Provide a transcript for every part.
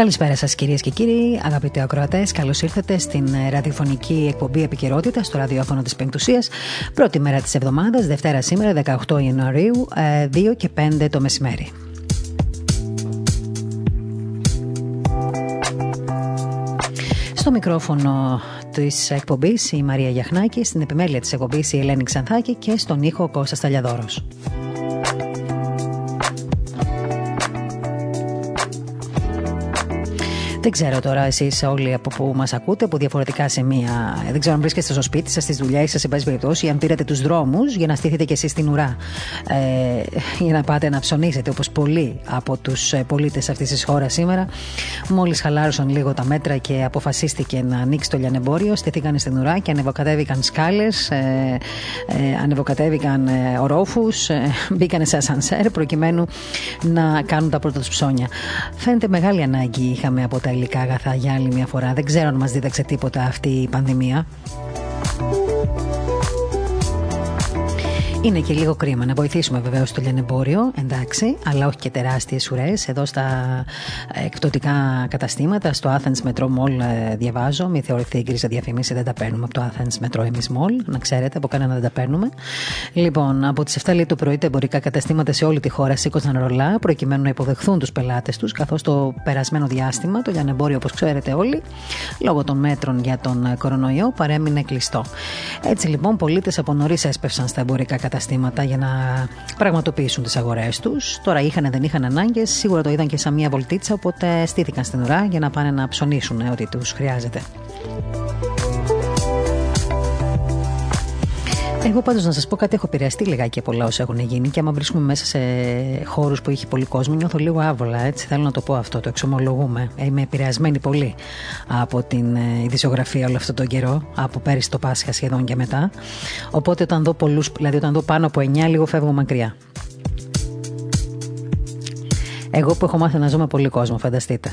Καλησπέρα σας, κυρίες και κύριοι, αγαπητοί ακροατές. Καλώς ήρθατε στην ραδιοφωνική εκπομπή Επικαιρότητα στο ραδιόφωνο της Πεμπτουσίας. Πρώτη μέρα της εβδομάδας, Δευτέρα σήμερα, 18 Ιανουαρίου, 2 ε, και 5 το μεσημέρι. Στο μικρόφωνο της εκπομπής η Μαρία Γιαχνάκη, στην επιμέλεια της εκπομπής η Ελένη Ξανθάκη και στον ήχο Κώστας Σταλιαδόρο. Δεν ξέρω τώρα εσείς όλοι από που μας ακούτε, από διαφορετικά σημεία. Δεν ξέρω αν βρίσκεστε στο σπίτι σας, στι δουλειέ σας, σε πάση περιπτώσει, ή αν πήρατε τους δρόμους για να στήθετε κι εσείς στην ουρά. Ε, για να πάτε να ψωνίσετε, όπως πολλοί από τους ε, πολίτες αυτής της χώρας σήμερα. Μόλις χαλάρωσαν λίγο τα μέτρα και αποφασίστηκε να ανοίξει το λιανεμπόριο, στήθηκαν στην ουρά και ανεβοκατέβηκαν σκάλες, ε, ε, ανεβοκατέβηκαν ε, ορόφους, ε, μπήκαν σε ασανσέρ προκειμένου να κάνουν τα πρώτα τους ψώνια. Φαίνεται μεγάλη ανάγκη είχαμε από τα τα υλικά αγαθά για άλλη μια φορά. Δεν ξέρω αν μας δίδαξε τίποτα αυτή η πανδημία. Είναι και λίγο κρίμα να βοηθήσουμε βεβαίως το λιανεμπόριο, εντάξει, αλλά όχι και τεράστιες ουρές. Εδώ στα εκπτωτικά καταστήματα, στο Athens Metro Mall, ε, διαβάζω, μη θεωρηθεί η γκρίζα διαφήμιση, δεν τα παίρνουμε από το Athens Metro εμεί Mall, να ξέρετε, από κανένα δεν τα παίρνουμε. Λοιπόν, από τις 7 το πρωί τα εμπορικά καταστήματα σε όλη τη χώρα σήκωσαν ρολά προκειμένου να υποδεχθούν τους πελάτες τους, καθώς το περασμένο διάστημα το λιανεμπόριο, όπως ξέρετε όλοι, λόγω των μέτρων για τον κορονοϊό, παρέμεινε κλειστό. Έτσι λοιπόν, πολίτες από νωρίς έσπευσαν στα εμπορικά καταστήματα καταστήματα για να πραγματοποιήσουν τις αγορές τους. Τώρα είχαν, δεν είχαν ανάγκες, σίγουρα το είδαν και σαν μία βολτίτσα, οπότε στήθηκαν στην ουρά για να πάνε να ψωνίσουν ό,τι τους χρειάζεται. Εγώ πάντως να σας πω κάτι, έχω επηρεαστεί λιγάκι από όλα όσα έχουν γίνει και άμα βρίσκουμε μέσα σε χώρους που έχει πολύ κόσμο, νιώθω λίγο άβολα. Έτσι θέλω να το πω αυτό, το εξομολογούμε. Είμαι επηρεασμένη πολύ από την ε, ειδησιογραφία όλο αυτόν τον καιρό, από πέρυσι το Πάσχα σχεδόν και μετά. Οπότε όταν δω πολλούς, δηλαδή όταν δω πάνω από 9, λίγο φεύγω μακριά. Εγώ που έχω μάθει να ζω με πολύ κόσμο, φανταστείτε.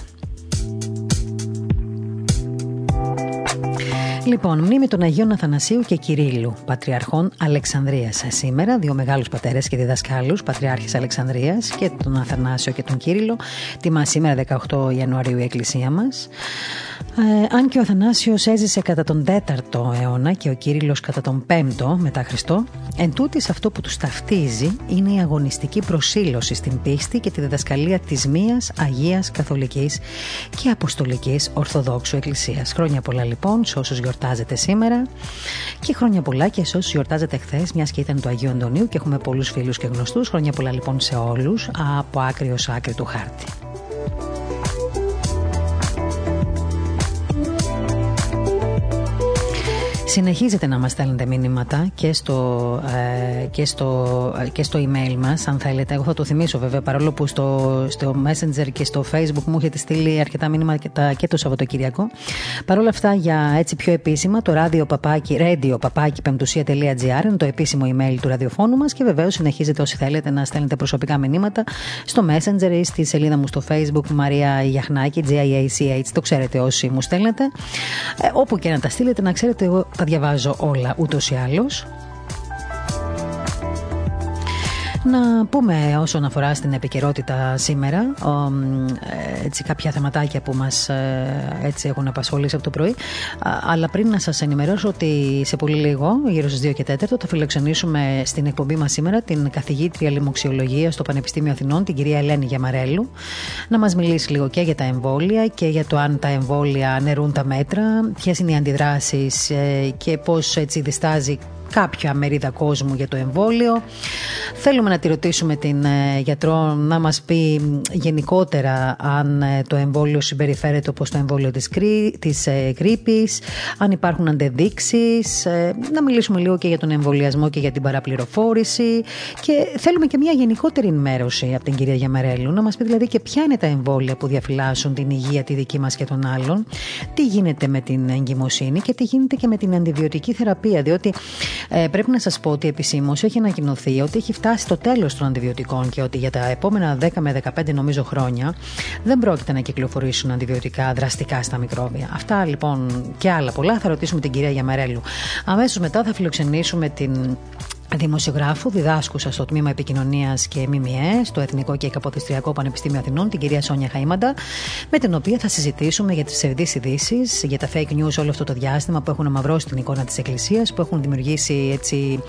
Λοιπόν, μνήμη των Αγίων Αθανασίου και Κυρίλου, Πατριαρχών Αλεξανδρίας. Σήμερα, δύο μεγάλους πατέρες και διδασκάλους, Πατριάρχης Αλεξανδρίας και τον Αθανάσιο και τον Κύριλο, τιμά σήμερα 18 Ιανουαρίου η Εκκλησία μας. Ε, αν και ο Αθανάσιος έζησε κατά τον 4ο αιώνα και ο Κύριλλος κατά τον 5ο μετά Χριστό, εν τούτης αυτό που τους ταυτίζει είναι η αγωνιστική προσήλωση στην πίστη και τη διδασκαλία της μίας Αγίας Καθολικής και Αποστολικής Ορθοδόξου Εκκλησίας. Χρόνια πολλά λοιπόν σε όσους γιορτάζετε σήμερα και χρόνια πολλά και σε όσους γιορτάζετε χθες, μιας και ήταν του Αγίου Αντωνίου και έχουμε πολλούς φίλους και γνωστούς. Χρόνια πολλά λοιπόν σε όλους από άκρη ως άκρη του χάρτη. Συνεχίζετε να μας στέλνετε μήνυματα και στο, ε, και στο, ε, και στο email μας αν θέλετε. Εγώ θα το θυμίσω βέβαια παρόλο που στο, στο Messenger και στο Facebook μου έχετε στείλει αρκετά μήνυματα και το Σαββατοκύριακο. Παρ' όλα αυτά για έτσι πιο επίσημα το ράδιο παπάκι, radio παπάκι πεμπτουσία.gr είναι το επίσημο email του ραδιοφώνου μας και βεβαίως συνεχίζετε όσοι θέλετε να στέλνετε προσωπικά μηνύματα στο Messenger ή στη σελίδα μου στο Facebook Μαρία Γιαχνάκη, G-I-A-C-H, το ξέρετε όσοι μου στέλνετε. Ε, όπου και να τα στείλετε να ξέρετε εγώ τα διαβάζω όλα ούτως ή άλλως Να πούμε όσον αφορά στην επικαιρότητα σήμερα ε, έτσι κάποια θεματάκια που μας ε, έτσι έχουν απασχολήσει από το πρωί. Αλλά πριν να σας ενημερώσω ότι σε πολύ λίγο γύρω στις 2 και 4 θα φιλοξενήσουμε στην εκπομπή μας σήμερα την καθηγήτρια λοιμοξιολογίας στο Πανεπιστήμιο Αθηνών την κυρία Ελένη Γιαμαρέλου να μας μιλήσει λίγο και για τα εμβόλια και για το αν τα εμβόλια αναιρούν τα μέτρα ποιες είναι οι αντιδράσεις ε, και πώς έτσι διστάζει κάποια μερίδα κόσμου για το εμβόλιο. Θέλουμε να τη ρωτήσουμε την ε, γιατρό να μας πει γενικότερα αν ε, το εμβόλιο συμπεριφέρεται όπως το εμβόλιο της, κρύ, της ε, κρύπης, αν υπάρχουν αντεδείξεις, να μιλήσουμε λίγο και για τον εμβολιασμό και για την παραπληροφόρηση και θέλουμε και μια γενικότερη ενημέρωση από την κυρία Γιαμαρέλου, να μας πει δηλαδή και ποια είναι τα εμβόλια που διαφυλάσσουν την υγεία τη δική μας και των άλλων, τι γίνεται με την εγκυμοσύνη και τι γίνεται και με την αντιβιωτική θεραπεία, διότι Ε, πρέπει να σας πω ότι επισήμως έχει ανακοινωθεί ότι έχει φτάσει το τέλος των αντιβιωτικών και ότι για τα επόμενα 10 με 15 νομίζω χρόνια δεν πρόκειται να κυκλοφορήσουν αντιβιωτικά δραστικά στα μικρόβια. Αυτά λοιπόν και άλλα πολλά θα ρωτήσουμε την κυρία Γιαμαρέλου. Αμέσως μετά θα φιλοξενήσουμε την δημοσιογράφου, διδάσκουσα στο τμήμα επικοινωνίας και ΜΜΕ στο Εθνικό και Καποδιστριακό Πανεπιστήμιο Αθηνών, την κυρία Σόνια Χαήμαντα, με την οποία θα συζητήσουμε για τις ψευδείς ειδήσεις, για τα fake news όλο αυτό το διάστημα που έχουν αμαυρώσει την εικόνα της Εκκλησίας, που έχουν δημιουργήσει έτσι,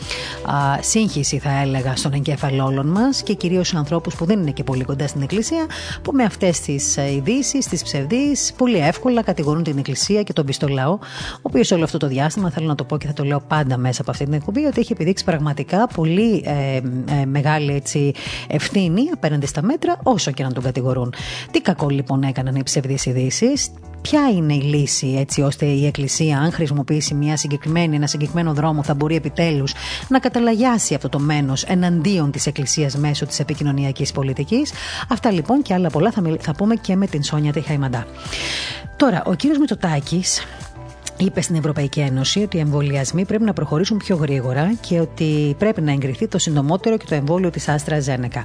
α, σύγχυση, θα έλεγα, στον εγκέφαλο όλων μας και κυρίως σε ανθρώπους που δεν είναι και πολύ κοντά στην Εκκλησία, που με αυτές τις ε, ειδήσεις, τις ψευδείς, πολύ εύκολα κατηγορούν την Εκκλησία και τον πιστό λαό, ο οποίος όλο αυτό το διάστημα, θέλω να το πω και θα το λέω πάντα μέσα από αυτή την εκπομπή, ότι έχει επιδείξει πραγματικά πραγματικά πολύ ε, ε, μεγάλη έτσι, ευθύνη απέναντι στα μέτρα, όσο και να τον κατηγορούν. Τι κακό λοιπόν έκαναν οι ψευδείς ειδήσεις, Ποια είναι η λύση έτσι ώστε η Εκκλησία, αν χρησιμοποιήσει μια συγκεκριμένη, ένα συγκεκριμένο δρόμο, θα μπορεί επιτέλους να καταλαγιάσει αυτό το μένος εναντίον της Εκκλησίας μέσω της επικοινωνιακής πολιτικής; Αυτά λοιπόν και άλλα πολλά θα, θα πούμε και με την Σόνια Τεχαϊμαντά. Τώρα, ο κύριος Μητσοτάκης είπε στην Ευρωπαϊκή Ένωση ότι οι εμβολιασμοί πρέπει να προχωρήσουν πιο γρήγορα και ότι πρέπει να εγκριθεί το συντομότερο και το εμβόλιο της Άστρα Ζένεκα.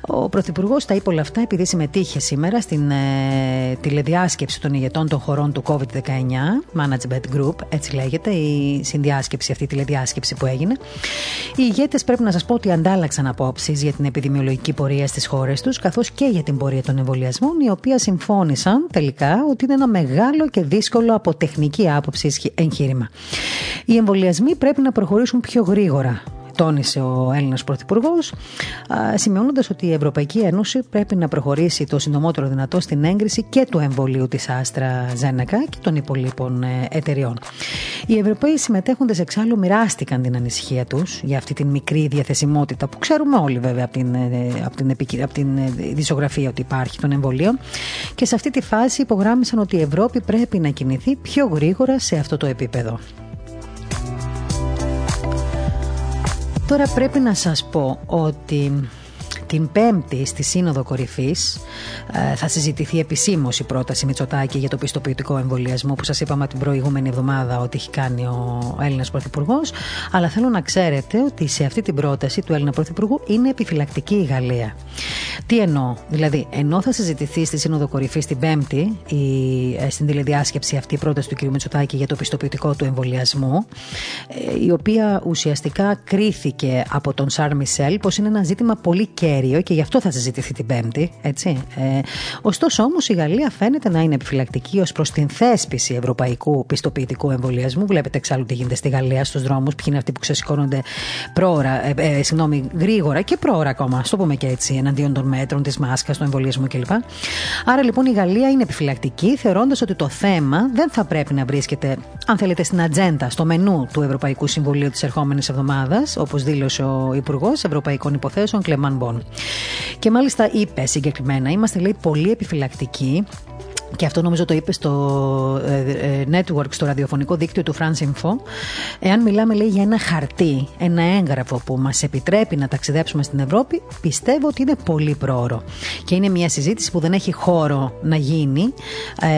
Ο Πρωθυπουργός τα είπε όλα αυτά επειδή συμμετείχε σήμερα στην ε, τηλεδιάσκεψη των ηγετών των χωρών του COVID-19, Management Group, έτσι λέγεται, η συνδιάσκεψη αυτή, η τηλεδιάσκεψη που έγινε. Οι ηγέτες πρέπει να σας πω ότι αντάλλαξαν απόψεις για την επιδημιολογική πορεία στις χώρες τους, καθώς και για την πορεία των εμβολιασμών, οι οποίοι συμφώνησαν τελικά ότι είναι ένα μεγάλο και δύσκολο από τεχνική άποψη άποψη εγχείρημα. Οι εμβολιασμοί πρέπει να προχωρήσουν πιο γρήγορα τόνισε ο Έλληνας Πρωθυπουργός, σημειώνοντας ότι η Ευρωπαϊκή Ένωση πρέπει να προχωρήσει το συντομότερο δυνατό στην έγκριση και του εμβολίου της Άστρα Ζένεκα και των υπολείπων ε, εταιριών. Οι Ευρωπαίοι συμμετέχοντες εξάλλου μοιράστηκαν την ανησυχία τους για αυτή την μικρή διαθεσιμότητα που ξέρουμε όλοι βέβαια από την, ε, από την, από την ε, δισογραφία ότι υπάρχει των εμβολίων και σε αυτή τη φάση υπογράμμισαν ότι η Ευρώπη πρέπει να κινηθεί πιο γρήγορα σε αυτό το επίπεδο. Τώρα πρέπει να σας πω ότι την Πέμπτη στη Σύνοδο Κορυφής ε, θα συζητηθεί επισήμως η πρόταση Μητσοτάκη για το πιστοποιητικό εμβολιασμό που σας είπαμε την προηγούμενη εβδομάδα ότι έχει κάνει ο Έλληνας Πρωθυπουργός. Αλλά θέλω να ξέρετε ότι σε αυτή την πρόταση του Έλληνα Πρωθυπουργού είναι επιφυλακτική η Γαλλία. Τι εννοώ, δηλαδή, ενώ θα συζητηθεί στη Σύνοδο Κορυφής την Πέμπτη η, ε, στην τηλεδιάσκεψη αυτή η πρόταση του κ. Μητσοτάκη για το πιστοποιητικό του εμβολιασμού, ε, η οποία ουσιαστικά κρίθηκε από τον Σαρ Μισελ πως είναι ένα ζήτημα πολύ κέριο και γι' αυτό θα συζητηθεί την Πέμπτη. Έτσι. Ε, ωστόσο όμως η Γαλλία φαίνεται να είναι επιφυλακτική ως προς την θέσπιση ευρωπαϊκού πιστοποιητικού εμβολιασμού. Βλέπετε εξάλλου τι γίνεται στη Γαλλία στους δρόμους, ποιοι είναι αυτοί που ξεσηκώνονται πρόωρα, ε, ε, συγγνώμη, γρήγορα και πρόωρα ακόμα, ας το πούμε και έτσι, εναντίον των μέτρων, της μάσκας, του εμβολιασμού κλπ. Άρα λοιπόν η Γαλλία είναι επιφυλακτική, θεωρώντας ότι το θέμα δεν θα πρέπει να βρίσκεται, αν θέλετε, στην ατζέντα, στο μενού του Ευρωπαϊκού Συμβουλίου της ερχόμενης εβδομάδας, όπως δήλωσε ο Υπουργός Ευρωπαϊκών Υποθέσεων Κλεμάν Μπον. Και μάλιστα είπε συγκεκριμένα, είμαστε λέει πολύ επιφυλακτικοί και αυτό νομίζω το είπε στο ε, ε, network, στο ραδιοφωνικό δίκτυο του France Info. Εάν μιλάμε λέει για ένα χαρτί, ένα έγγραφο που μας επιτρέπει να ταξιδέψουμε στην Ευρώπη, πιστεύω ότι είναι πολύ πρόωρο. Και είναι μια συζήτηση που δεν έχει χώρο να γίνει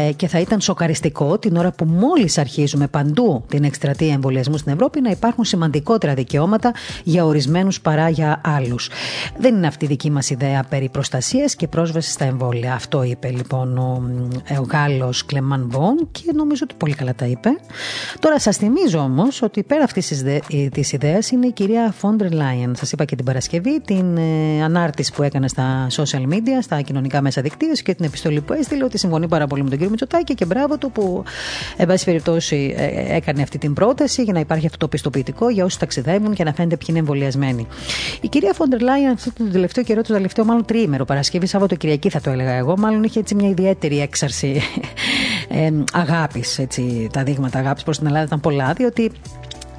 ε, και θα ήταν σοκαριστικό την ώρα που μόλις αρχίζουμε παντού την εκστρατεία εμβολιασμού στην Ευρώπη να υπάρχουν σημαντικότερα δικαιώματα για ορισμένους παρά για άλλους. Δεν είναι αυτή η δική μας ιδέα περί προστασίας και πρόσβασης στα εμβόλια. Αυτό είπε λοιπόν ο ε, ο Γάλλος Κλεμάν Μπον και νομίζω ότι πολύ καλά τα είπε. Τώρα σας θυμίζω όμως ότι πέρα αυτής της ιδέας είναι η κυρία Φόντρε Λάιεν. Σας είπα και την Παρασκευή την ε, ανάρτηση που έκανε στα social media, στα κοινωνικά μέσα δικτύωση και την επιστολή που έστειλε ότι συμφωνεί πάρα πολύ με τον κύριο Μητσοτάκη και μπράβο του που, εν πάση περιπτώσει, ε, έκανε αυτή την πρόταση για να υπάρχει αυτό το πιστοποιητικό για όσους ταξιδεύουν και να φαίνεται ποιοι είναι εμβολιασμένοι. Η κυρία Φόντερ Λάιεν αυτό το τελευταίο καιρό, το τελευταίο μάλλον τριήμερο, Παρασκευή, Σάββατο, Κυριακή θα το έλεγα εγώ, μάλλον είχε έτσι μια ιδιαίτερη έξαρση έτσι, ε, αγάπης, έτσι, τα δείγματα αγάπης προς την Ελλάδα ήταν πολλά, διότι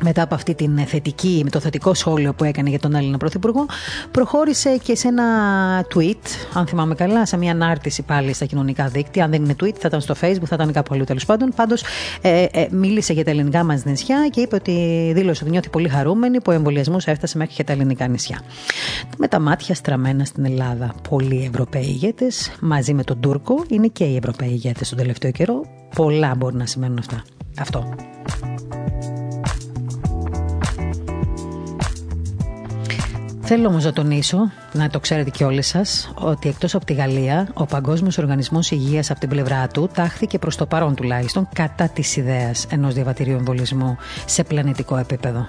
μετά από αυτή την θετική, με το θετικό σχόλιο που έκανε για τον Έλληνα Πρωθυπουργό, προχώρησε και σε ένα tweet, αν θυμάμαι καλά, σε μια ανάρτηση πάλι στα κοινωνικά δίκτυα. Αν δεν είναι tweet, θα ήταν στο Facebook, θα ήταν κάπου αλλού τέλος πάντων. Πάντως, ε, ε, μίλησε για τα ελληνικά μας νησιά και είπε ότι δήλωσε ότι νιώθει πολύ χαρούμενη που ο εμβολιασμός έφτασε μέχρι και τα ελληνικά νησιά. Με τα μάτια στραμμένα στην Ελλάδα. Πολλοί Ευρωπαίοι ηγέτες, μαζί με τον Τούρκο, είναι και οι Ευρωπαίοι ηγέτες τον τελευταίο καιρό. Πολλά μπορεί να σημαίνουν αυτά. Αυτό. Θέλω όμως να τονίσω, να το ξέρετε και όλοι σας, ότι εκτός από τη Γαλλία, ο Παγκόσμιος Οργανισμός Υγείας από την πλευρά του τάχθηκε προς το παρόν τουλάχιστον κατά της ιδέας ενός διαβατηρίου εμβολισμού σε πλανητικό επίπεδο.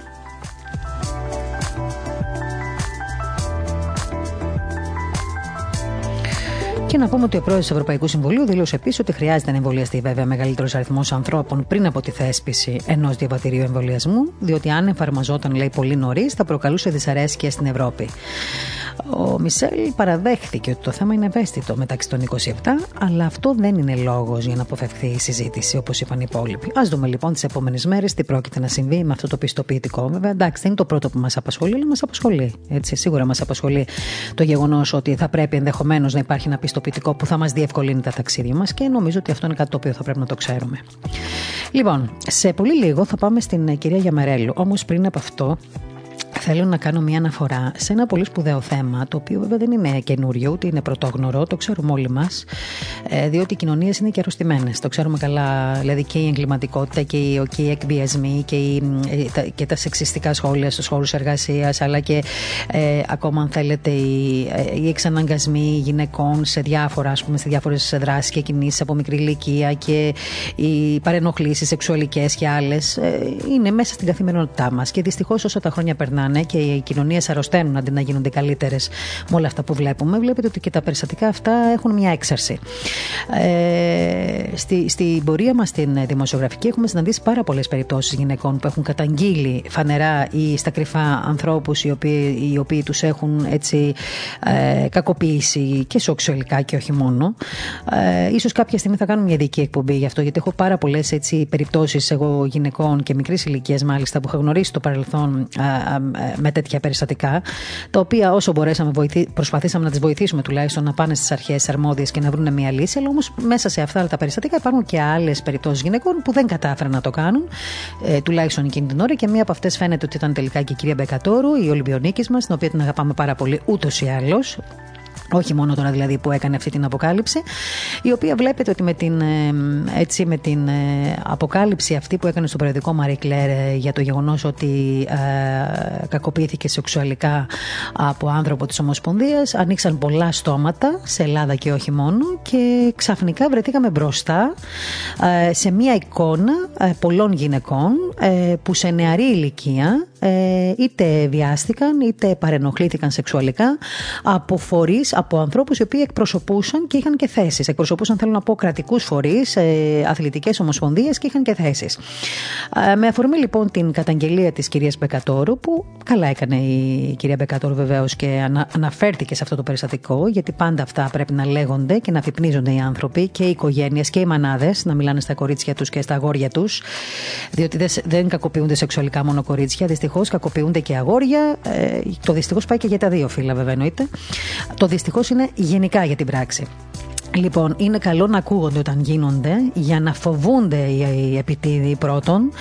Και να πούμε ότι ο πρόεδρος του Ευρωπαϊκού Συμβουλίου δήλωσε επίσης ότι χρειάζεται να εμβολιαστεί βέβαια μεγαλύτερος αριθμός ανθρώπων πριν από τη θέσπιση ενός διαβατηρίου εμβολιασμού, διότι αν εφαρμοζόταν, λέει, πολύ νωρίς, θα προκαλούσε δυσαρέσκεια στην Ευρώπη. Ο Μισελ παραδέχθηκε ότι το θέμα είναι ευαίσθητο μεταξύ των 27, αλλά αυτό δεν είναι λόγος για να αποφευχθεί η συζήτηση, όπως είπαν οι υπόλοιποι. Α δούμε λοιπόν τις επόμενες μέρες τι πρόκειται να συμβεί με αυτό το πιστοποιητικό. Βέβαια, εντάξει, δεν είναι το πρώτο που μας απασχολεί, αλλά μας απασχολεί. Έτσι, σίγουρα μας απασχολεί το γεγονός ότι θα πρέπει ενδεχομένως να υπάρχει ένα πιστοποιητικό που θα μας διευκολύνει τα ταξίδια μας και νομίζω ότι αυτό είναι κάτι το οποίο θα πρέπει να το ξέρουμε. Λοιπόν, σε πολύ λίγο θα πάμε στην κυρία Γιαμαρέλου. Όμως πριν από αυτό, Θέλω να κάνω μια αναφορά σε ένα πολύ σπουδαίο θέμα, το οποίο βέβαια δεν είναι καινούριο, ούτε είναι πρωτόγνωρο, το ξέρουμε όλοι μας, ε, διότι οι κοινωνίες είναι και αρρωστημένες. Το ξέρουμε καλά, δηλαδή και η εγκληματικότητα και οι, και οι εκβιασμοί και, οι, ε, και τα σεξιστικά σχόλια στους χώρους εργασίας, αλλά και ε, ακόμα, αν θέλετε, οι, οι εξαναγκασμοί γυναικών σε διάφορα, ας πούμε, σε διάφορες δράσεις και κινήσεις από μικρή ηλικία και οι παρενοχλήσεις σεξουαλικές και άλλες, είναι μέσα στην καθημερινότητά μας. Και δυστυχώς όσο τα χρόνια περνάνε, και οι κοινωνίες αρρωσταίνουν αντί να γίνονται καλύτερες με όλα αυτά που βλέπουμε, βλέπετε ότι και τα περιστατικά αυτά έχουν μια έξαρση. Ε, στη, στην πορεία μας στην δημοσιογραφική έχουμε συναντήσει πάρα πολλές περιπτώσεις γυναικών που έχουν καταγγείλει φανερά ή στα κρυφά ανθρώπους οι οποίοι, οι οποίοι τους έχουν έτσι ε, κακοποιήσει και σοξουαλικά και όχι μόνο. Ε, ίσως κάποια στιγμή θα κάνουμε μια ειδική εκπομπή γι' αυτό, γιατί έχω πάρα πολλές περιπτώσεις εγώ γυναικών και μικρής ηλικίας μάλιστα που έχω γνωρίσει το παρελθόν με τέτοια περιστατικά, τα οποία όσο μπορέσαμε προσπαθήσαμε να τις βοηθήσουμε τουλάχιστον να πάνε στις αρχές αρμόδιες και να βρουν μια λύση, αλλά όμως μέσα σε αυτά τα περιστατικά υπάρχουν και άλλες περιπτώσεις γυναικών που δεν κατάφεραν να το κάνουν, ε, τουλάχιστον εκείνη την ώρα και μία από αυτές φαίνεται ότι ήταν τελικά και η κυρία Μπεκατόρου, η Ολυμπιονίκης μας, την οποία την αγαπάμε πάρα πολύ ούτως ή άλλως. Όχι μόνο τώρα δηλαδή που έκανε αυτή την αποκάλυψη, η οποία βλέπετε ότι με την, ε, έτσι, με την ε, αποκάλυψη αυτή που έκανε στο περιοδικό Marie Claire ε, για το γεγονός ότι ε, κακοποιήθηκε σεξουαλικά από άνθρωπο της Ομοσπονδίας, ανοίξαν πολλά στόματα σε Ελλάδα και όχι μόνο και ξαφνικά βρεθήκαμε μπροστά σε μια εικόνα πολλών γυναικών που σε νεαρή ηλικία είτε βιάστηκαν είτε παρενοχλήθηκαν σεξουαλικά από φορείς από ανθρώπους οι οποίοι εκπροσωπούσαν και είχαν και θέσεις. Εκπροσωπούσαν, θέλω να πω, κρατικούς φορείς, ε, αθλητικές ομοσπονδίες και είχαν και θέσεις. Ε, με αφορμή λοιπόν την καταγγελία της κυρίας Μπεκατόρου, που καλά έκανε η κυρία Μπεκατόρου βεβαίως και ανα, αναφέρθηκε σε αυτό το περιστατικό, γιατί πάντα αυτά πρέπει να λέγονται και να αφυπνίζονται οι άνθρωποι και οι οικογένειες και οι μανάδες, να μιλάνε στα κορίτσια τους και στα αγόρια τους, διότι δεν κακοποιούνται σεξουαλικά μόνο κορίτσια, δυστυχώς κακοποιούνται και αγόρια. Ε, το δυστυχώς πάει και για τα δύο φύλλα, βέβαια εννοείται. Το δυστυχώ είναι γενικά για την πράξη. Λοιπόν, είναι καλό να ακούγονται όταν γίνονται για να φοβούνται οι επιτίδοι πρώτον.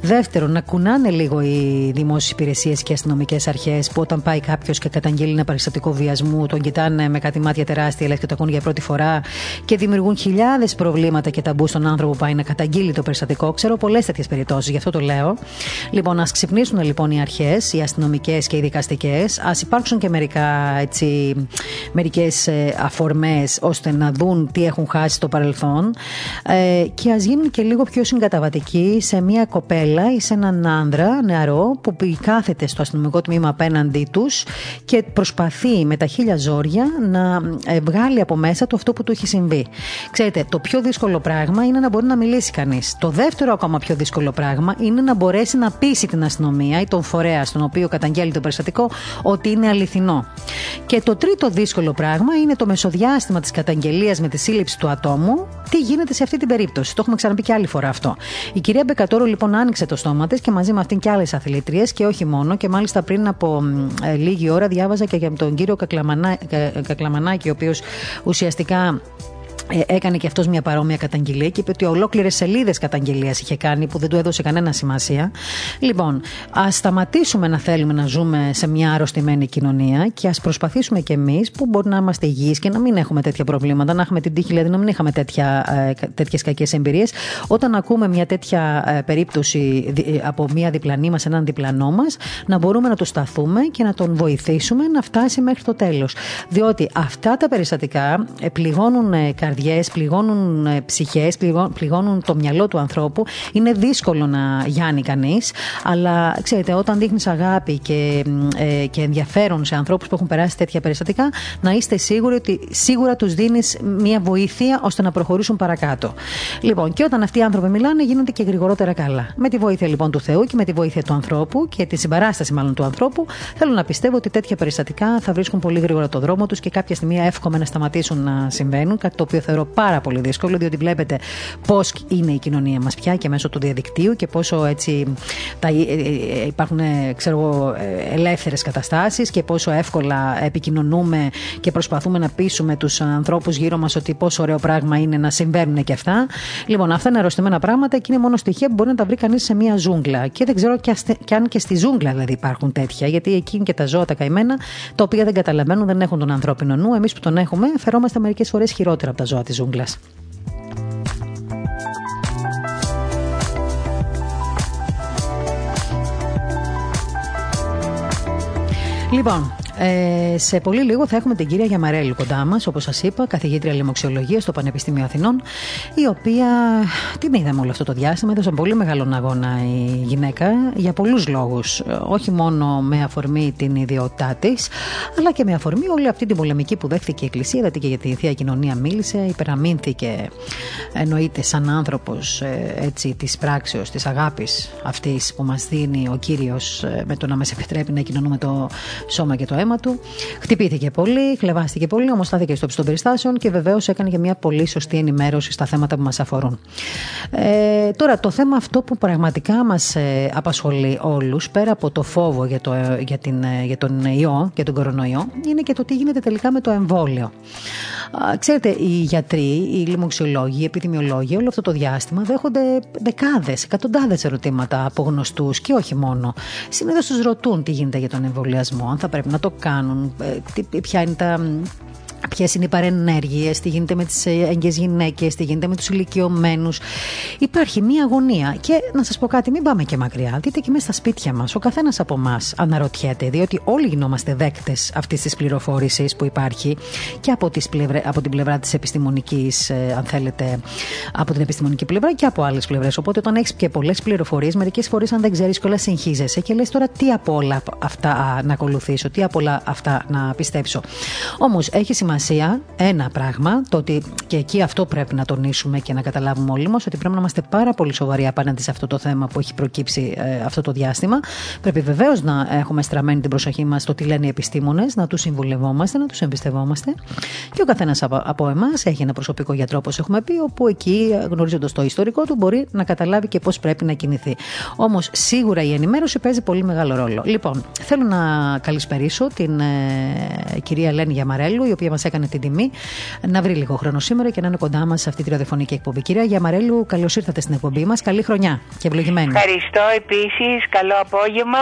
Δεύτερον, να κουνάνε λίγο οι δημόσιες υπηρεσίες και αστυνομικές αρχές που όταν πάει κάποιος και καταγγείλει ένα περιστατικό βιασμού, τον κοιτάνε με κάτι μάτια τεράστια, λες και το ακούν για πρώτη φορά και δημιουργούν χιλιάδες προβλήματα και ταμπού στον άνθρωπο που πάει να καταγγείλει το περιστατικό. Ξέρω πολλές τέτοιες περιπτώσεις, γι' αυτό το λέω. Λοιπόν, ας ξυπνήσουν λοιπόν οι αρχές, οι αστυνομικές και οι δικαστικές. Α υπάρξουν και μερικές ε, αφορμές ώστε να δουν τι έχουν χάσει στο παρελθόν ε, και ας γίνουν και λίγο πιο συγκαταβατικοί σε μια κοπέλα ή σε έναν άνδρα νεαρό που κάθεται στο αστυνομικό τμήμα απέναντί τους και προσπαθεί με τα χίλια ζόρια να ε, βγάλει από μέσα του αυτό που του έχει συμβεί. Ξέρετε, το πιο δύσκολο πράγμα είναι να μπορεί να μιλήσει κανείς. Το δεύτερο ακόμα πιο δύσκολο πράγμα είναι να μπορέσει να πείσει την αστυνομία ή τον φορέα στον οποίο καταγγέλει το περιστατικό ότι είναι αληθινό. Και το τρίτο δύσκολο πράγμα είναι το μεσοδιάστημα της καταγγελία με τη σύλληψη του ατόμου, τι γίνεται σε αυτή την περίπτωση; Το έχουμε ξαναπεί και άλλη φορά αυτό. Η κυρία Μπεκατόρου λοιπόν άνοιξε το στόμα της και μαζί με αυτήν και άλλες αθλήτριε και όχι μόνο. Και μάλιστα πριν από ε, λίγη ώρα διάβαζα και για τον κύριο Κακλαμανάκη, ο οποίος ουσιαστικά ε, έκανε και αυτός μια παρόμοια καταγγελία και είπε ότι ολόκληρες σελίδες καταγγελίας είχε κάνει που δεν του έδωσε κανένα σημασία. Λοιπόν, ας σταματήσουμε να θέλουμε να ζούμε σε μια αρρωστημένη κοινωνία και ας προσπαθήσουμε κι εμείς που μπορεί να είμαστε υγιείς και να μην έχουμε τέτοια προβλήματα, να έχουμε την τύχη δηλαδή να μην είχαμε τέτοιες κακές εμπειρίες. Όταν ακούμε μια τέτοια ε, περίπτωση από μια διπλανή μας, έναν διπλανό μας, να μπορούμε να το σταθούμε και να τον βοηθήσουμε να φτάσει μέχρι το τέλος. Διότι αυτά τα περιστατικά ε, πληγώνουν καρδιές, πληγώνουν ε, ψυχές, πληγώνουν το μυαλό του ανθρώπου. Είναι δύσκολο να γιάνει κανείς, αλλά ξέρετε, όταν δείχνεις αγάπη και, ε, και ενδιαφέρον σε ανθρώπους που έχουν περάσει τέτοια περιστατικά, να είστε σίγουροι ότι σίγουρα τους δίνεις μια βοήθεια ώστε να προχωρήσουν παρακάτω. Λοιπόν, και όταν αυτοί οι άνθρωποι μιλάνε, γίνονται και γρηγορότερα καλά. Με τη βοήθεια λοιπόν του Θεού και με τη βοήθεια του ανθρώπου και τη συμπαράσταση μάλλον του ανθρώπου, θέλω να πιστεύω ότι τέτοια περιστατικά θα βρίσκουν πολύ γρήγορα το δρόμο τους και κάποια στιγμή εύχομαι να σταματήσουν να συμβαίνουν, κάτι το οποίο θεωρώ πάρα πολύ δύσκολο, διότι βλέπετε πώς είναι η κοινωνία μας πια και μέσω του διαδικτύου και πόσο έτσι τα, ε, ε, υπάρχουν ξέρω, ε, ελεύθερες καταστάσεις και πόσο εύκολα επικοινωνούμε και προσπαθούμε να πείσουμε τους ανθρώπους γύρω μας ότι πόσο ωραίο πράγμα είναι να συμβαίνουν και αυτά. Λοιπόν, αυτά είναι αρρωστημένα πράγματα και είναι μόνο στοιχεία που μπορεί να τα βρει κανείς σε μία ζούγκλα. Και δεν ξέρω και αν και στη ζούγκλα δηλαδή υπάρχουν τέτοια, γιατί εκεί είναι και τα ζώα τα καημένα, τα οποία δεν καταλαβαίνουν, δεν έχουν τον ανθρώπινο νου. Εμείς που τον έχουμε, φερόμαστε μερικές φορές χειρότερα από τα ζώα της ζούγκλας. Λοιπόν, ε, σε πολύ λίγο θα έχουμε την κυρία Γιαμαρέλη κοντά μας, όπως σας είπα, καθηγήτρια λοιμοξιολογίας στο Πανεπιστήμιο Αθηνών, η οποία την είδαμε όλο αυτό το διάστημα. Έδωσε πολύ μεγάλο αγώνα η γυναίκα για πολλούς λόγους. Όχι μόνο με αφορμή την ιδιότητά της, αλλά και με αφορμή όλη αυτή την πολεμική που δέχθηκε η Εκκλησία, δηλαδή και για τη θεία κοινωνία μίλησε, υπεραμείνθηκε, εννοείται σαν άνθρωπος ε, της πράξεως, της αγάπης αυτής που μας δίνει ο κύριος ε, με το να μας επιτρέπει να κοινωνούμε το σώμα και το αίμα του. Χτυπήθηκε πολύ, χλεβάστηκε πολύ, όμως στάθηκε στο των περιστάσεων και βεβαίως έκανε και μια πολύ σωστή ενημέρωση στα θέματα που μας αφορούν. Ε, τώρα, το θέμα αυτό που πραγματικά μας ε, απασχολεί όλους, πέρα από το φόβο για, το, ε, για, την, ε, για τον ιό, για τον κορονοϊό, είναι και το τι γίνεται τελικά με το εμβόλιο. Ξέρετε, οι γιατροί, οι λοιμοξιολόγοι, οι επιδημιολόγοι όλο αυτό το διάστημα δέχονται δεκάδες, εκατοντάδες ερωτήματα από γνωστούς και όχι μόνο. Συνήθως τους ρωτούν τι γίνεται για τον εμβολιασμό, αν θα πρέπει να το κάνουν, ε, ποια είναι τα Ποιες είναι οι παρενέργειες, τι γίνεται με τις έγκυες γυναίκες, τι γίνεται με τους ηλικιωμένους. Υπάρχει μία αγωνία. Και να σας πω κάτι, μην πάμε και μακριά. Δείτε και μέσα στα σπίτια μας. Ο καθένας από εμά αναρωτιέται, διότι όλοι γινόμαστε δέκτες αυτής της πληροφόρησης που υπάρχει και από, τις πλευρε, από την πλευρά της επιστημονικής, ε, αν θέλετε, από την επιστημονική πλευρά και από άλλες πλευρές. Οπότε, όταν έχεις και πολλές πληροφορίες, μερικές φορές, αν δεν ξέρεις κιόλας, συγχύζεσαι και λες τώρα τι από όλα αυτά να ακολουθήσω, τι από όλα αυτά να πιστέψω. Όμως, έχεις σημασία σημασία ένα πράγμα, το ότι και εκεί αυτό πρέπει να τονίσουμε και να καταλάβουμε όλοι μας, ότι πρέπει να είμαστε πάρα πολύ σοβαροί απέναντι σε αυτό το θέμα που έχει προκύψει ε, αυτό το διάστημα. Πρέπει βεβαίως να έχουμε στραμμένη την προσοχή μας στο τι λένε οι επιστήμονες, να τους συμβουλευόμαστε, να τους εμπιστευόμαστε. Και ο καθένας από, από εμάς έχει ένα προσωπικό γιατρό, όπως έχουμε πει, όπου εκεί, γνωρίζοντας το ιστορικό του, μπορεί να καταλάβει και πώς πρέπει να κινηθεί. Όμως, σίγουρα η ενημέρωση παίζει πολύ μεγάλο ρόλο. Λοιπόν, θέλω να καλησπερίσω την ε, κυρία Ελένη Γιαμαρέλου, η οποία μας έκανε την τιμή να βρει λίγο χρόνο σήμερα και να είναι κοντά μας σε αυτή τη ραδιοφωνική εκπομπή. Κυρία Γιαμαρέλου, καλώς ήρθατε στην εκπομπή μας. Καλή χρονιά και ευλογημένη. Ευχαριστώ επίσης. Καλό απόγευμα